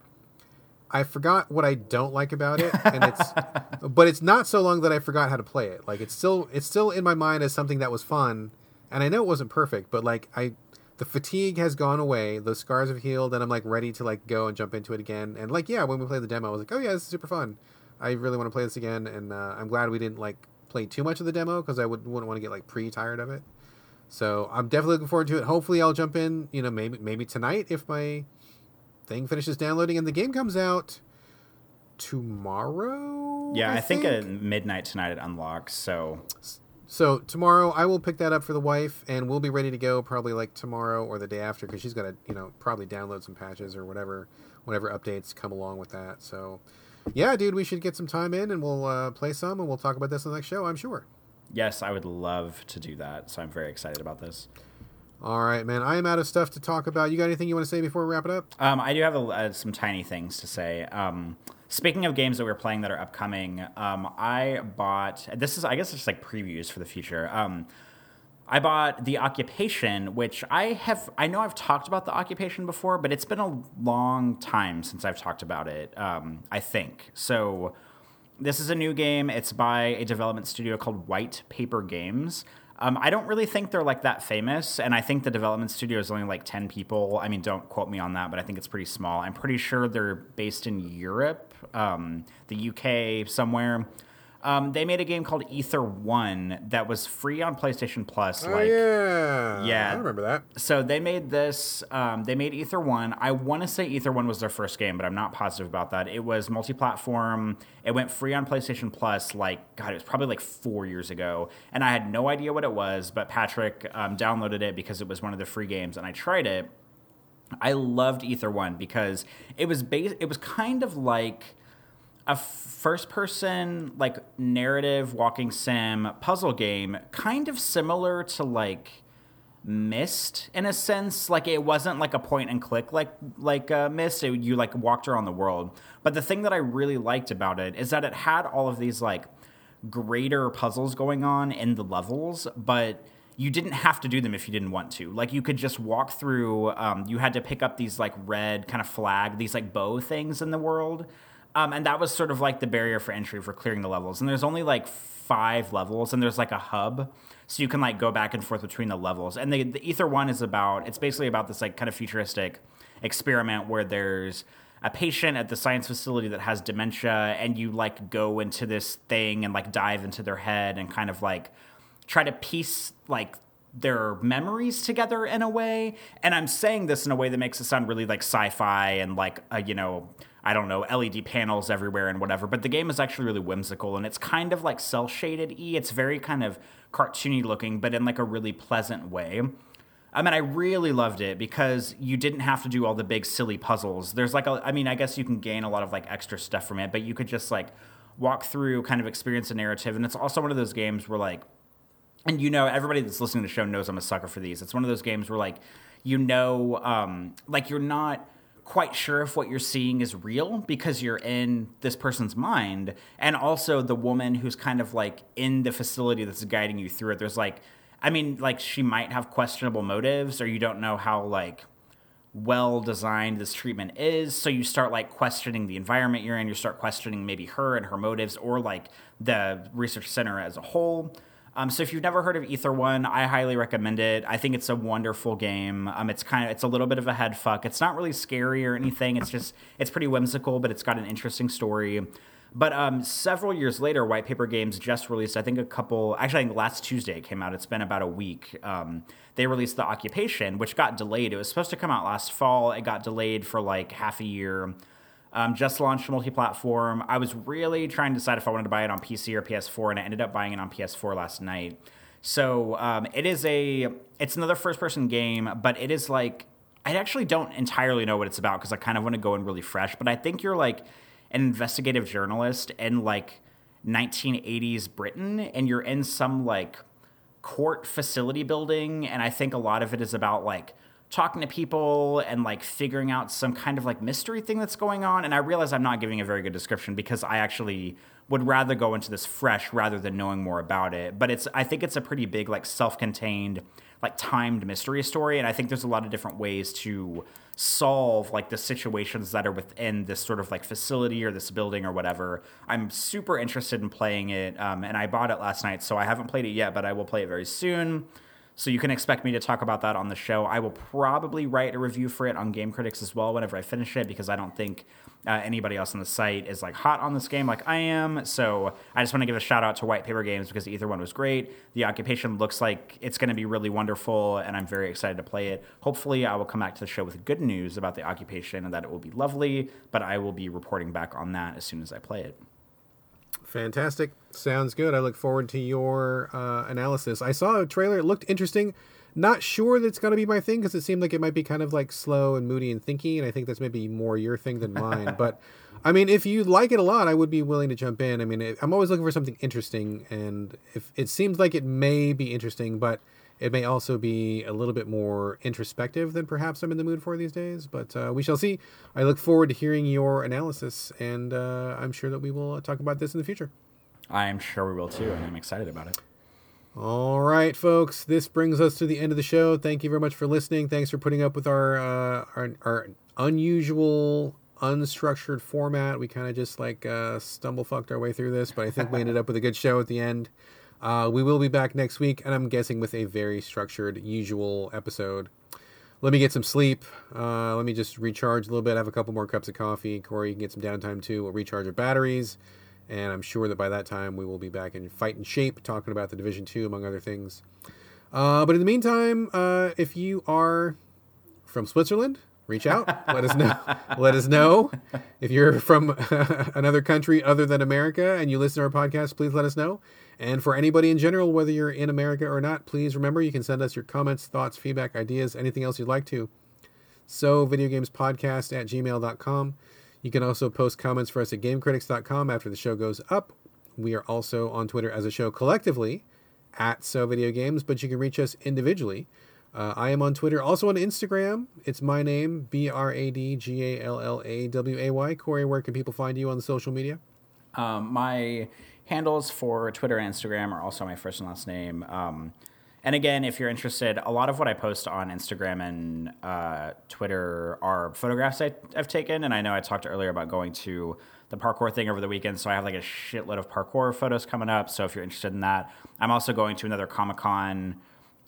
I forgot what I don't like about it, and it's, but it's not so long that I forgot how to play it. Like it's still, it's still in my mind as something that was fun, and I know it wasn't perfect, but like I, the fatigue has gone away, the scars have healed, and I'm like ready to like go and jump into it again. And like yeah, when we played the demo, I was like, oh yeah, this is super fun. I really want to play this again, and uh, I'm glad we didn't like play too much of the demo because I would wouldn't want to get like pre tired of it. So I'm definitely looking forward to it. Hopefully, I'll jump in. You know, maybe maybe tonight if my thing finishes downloading and the game comes out tomorrow. Yeah, I, I think, think, at midnight tonight it unlocks. So so tomorrow I will pick that up for the wife, and we'll be ready to go probably like tomorrow or the day after because she's got to you know probably download some patches or whatever whatever updates come along with that. So yeah, dude, we should get some time in and we'll uh, play some and we'll talk about this on the next show. I'm sure. Yes, I would love to do that. So I'm very excited about this. All right, man. I am out of stuff to talk about. You got anything you want to say before we wrap it up? Um, I do have a, uh, some tiny things to say. Um, Speaking of games that we're playing that are upcoming, um, I bought this is I guess it's like previews for the future. Um, I bought The Occupation, which I have I know I've talked about The Occupation before, but it's been a long time since I've talked about it. Um, I think so. This is a new game. It's by a development studio called White Paper Games. Um, I don't really think they're like that famous, and I think the development studio is only like ten people. I mean, don't quote me on that, but I think it's pretty small. I'm pretty sure they're based in Europe, um, the UK, somewhere. Um, they made a game called Ether One that was free on PlayStation Plus. Oh like, yeah, yeah. I remember that. so they made this. Um, they made Ether One. I want to say Ether One was their first game, but I'm not positive about that. It was multi-platform. It went free on PlayStation Plus. Like God, it was probably like four years ago, and I had no idea what it was. But Patrick um, downloaded it because it was one of the free games, and I tried it. I loved Ether One because it was bas- It was kind of like a first person like narrative walking sim puzzle game kind of similar to like Myst in a sense like it wasn't like a point and click like like uh, Myst it, you like walked around the world but the thing that i really liked about it is that it had all of these like greater puzzles going on in the levels but you didn't have to do them if you didn't want to. Like you could just walk through. Um, you had to pick up these like red kind of flag, these like bow things in the world, um, and that was sort of like the barrier for entry for clearing the levels. And there's only like five levels, and there's like a hub, so you can like go back and forth between the levels. And the, the Ether one is about. It's basically about this like kind of futuristic experiment where there's a patient at the science facility that has dementia and you like go into this thing and like dive into their head and kind of like try to piece like their memories together in a way. And I'm saying this in a way that makes it sound really like sci-fi and like a, you know, I don't know, LED panels everywhere and whatever. But the game is actually really whimsical and it's kind of like cel shaded e. It's very kind of cartoony looking, but in like a really pleasant way. I mean, I really loved it because you didn't have to do all the big silly puzzles. There's like a, I mean, I guess you can gain a lot of like extra stuff from it, but you could just like walk through, kind of experience a narrative. And it's also one of those games where like and you know everybody that's listening to the show knows i'm a sucker for these it's one of those games where like you know um, like you're not quite sure if what you're seeing is real because you're in this person's mind. And also the woman who's kind of like in the facility that's guiding you through it there's like i mean like she might have questionable motives or you don't know how like well designed this treatment is. So you start like questioning the environment you're in. You start questioning maybe her and her motives or like the research center as a whole um, so if you've never heard of Ether One, I highly recommend it. I think it's a wonderful game. Um, it's kind of it's a little bit of a head fuck. It's not really scary or anything. It's just it's pretty whimsical, but it's got an interesting story. But um, several years later, White Paper Games just released, I think, a couple. Actually, I think last Tuesday it came out. It's been about a week. Um, they released The Occupation, which got delayed. It was supposed to come out last fall. It got delayed for like half a year. Um, just launched multi-platform. I was really trying to decide if I wanted to buy it on PC or PS4, and I ended up buying it on PS4 last night. So um, it is a it's another first-person game, but it is like I actually don't entirely know what it's about because I kind of want to go in really fresh. But I think you're like an investigative journalist in like 1980s Britain, and you're in some like court facility building, and I think a lot of it is about like talking to people and like figuring out some kind of like mystery thing that's going on. And I realize I'm not giving a very good description because I actually would rather go into this fresh rather than knowing more about it. But it's I think it's a pretty big like self-contained like timed mystery story and I think there's a lot of different ways to solve like the situations that are within this sort of like facility or this building or whatever. I'm super interested in playing it um, and I bought it last night so I haven't played it yet but I will play it very soon. So you can expect me to talk about that on the show. I will probably write a review for it on Game Critics as well whenever I finish it because I don't think uh, anybody else on the site is like hot on this game like I am. So I just want to give a shout out to White Paper Games because Ether One was great. The Occupation looks like it's going to be really wonderful, and I'm very excited to play it. Hopefully, I will come back to the show with good news about the Occupation and that it will be lovely. But I will be reporting back on that as soon as I play it. Fantastic. Sounds good. I look forward to your uh, analysis. I saw a trailer. It looked interesting. Not sure that it's going to be my thing because it seemed like it might be kind of like slow and moody and thinky. And I think that's maybe more your thing than mine. but I mean, if you like it a lot, I would be willing to jump in. I mean, I'm always looking for something interesting. And if it seems like it may be interesting, but it may also be a little bit more introspective than perhaps I'm in the mood for these days. But uh, we shall see. I look forward to hearing your analysis. And uh, I'm sure that we will talk about this in the future. I'm sure we will too, and I'm excited about it. All right, folks. This brings us to the end of the show. Thank you very much for listening. Thanks for putting up with our uh, our, our unusual, unstructured format. We kind of just like uh, stumble fucked our way through this, but I think we ended up with a good show at the end. Uh, we will be back next week, and I'm guessing with a very structured, usual episode. Let me get some sleep. Uh, let me just recharge a little bit. Have a couple more cups of coffee. Corey, you can get some downtime too. We'll recharge our batteries and I'm sure that by that time we will be back in fight fighting shape, talking about the Division Two among other things. Uh, but in the meantime, uh, if you are from Switzerland, reach out. let us know. Let us know if you're from another country other than America and you listen to our podcast. Please let us know. And for anybody in general, whether you're in America or not, please remember you can send us your comments, thoughts, feedback, ideas, anything else you'd like to. So, videogamespodcast at gmail.com. You can also post comments for us at gamecritics.com after the show goes up. We are also on Twitter as a show collectively at So Video Games, but you can reach us individually. Uh, I am on Twitter, also on Instagram. It's my name, B R A D G A L L A W A Y. Corey, where can people find you on the social media? Um, my handles for Twitter and Instagram are also my first and last name. Um, and again, if you're interested, a lot of what I post on Instagram and uh, Twitter are photographs I, have taken. And I know I talked earlier about going to the parkour thing over the weekend, so I have like a shitload of parkour photos coming up. So if you're interested in that, I'm also going to another Comic Con.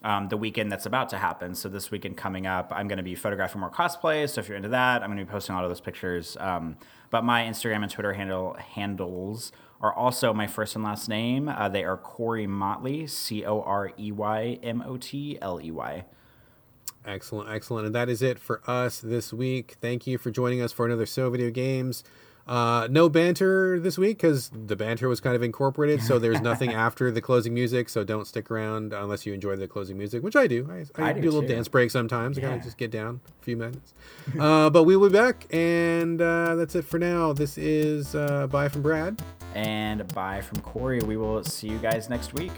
Um, the weekend that's about to happen. So this weekend coming up, I'm going to be photographing more cosplays. So if you're into that, I'm going to be posting a lot of those pictures. Um, but my Instagram and Twitter handle handles are also my first and last name. Uh, they are Corey Motley, C O R E Y M O T L E Y. Excellent, excellent. And that is it for us this week. Thank you for joining us for another So Video Games. Uh, no banter this week because the banter was kind of incorporated, so there's nothing after the closing music. So don't stick around unless you enjoy the closing music, which I do. I, I, I do, do, a little too. dance break sometimes. Yeah. I kind of just get down a few minutes. uh, but we will be back, and uh, that's it for now. This is uh, bye from Brad, and bye from Corey. We will see you guys next week.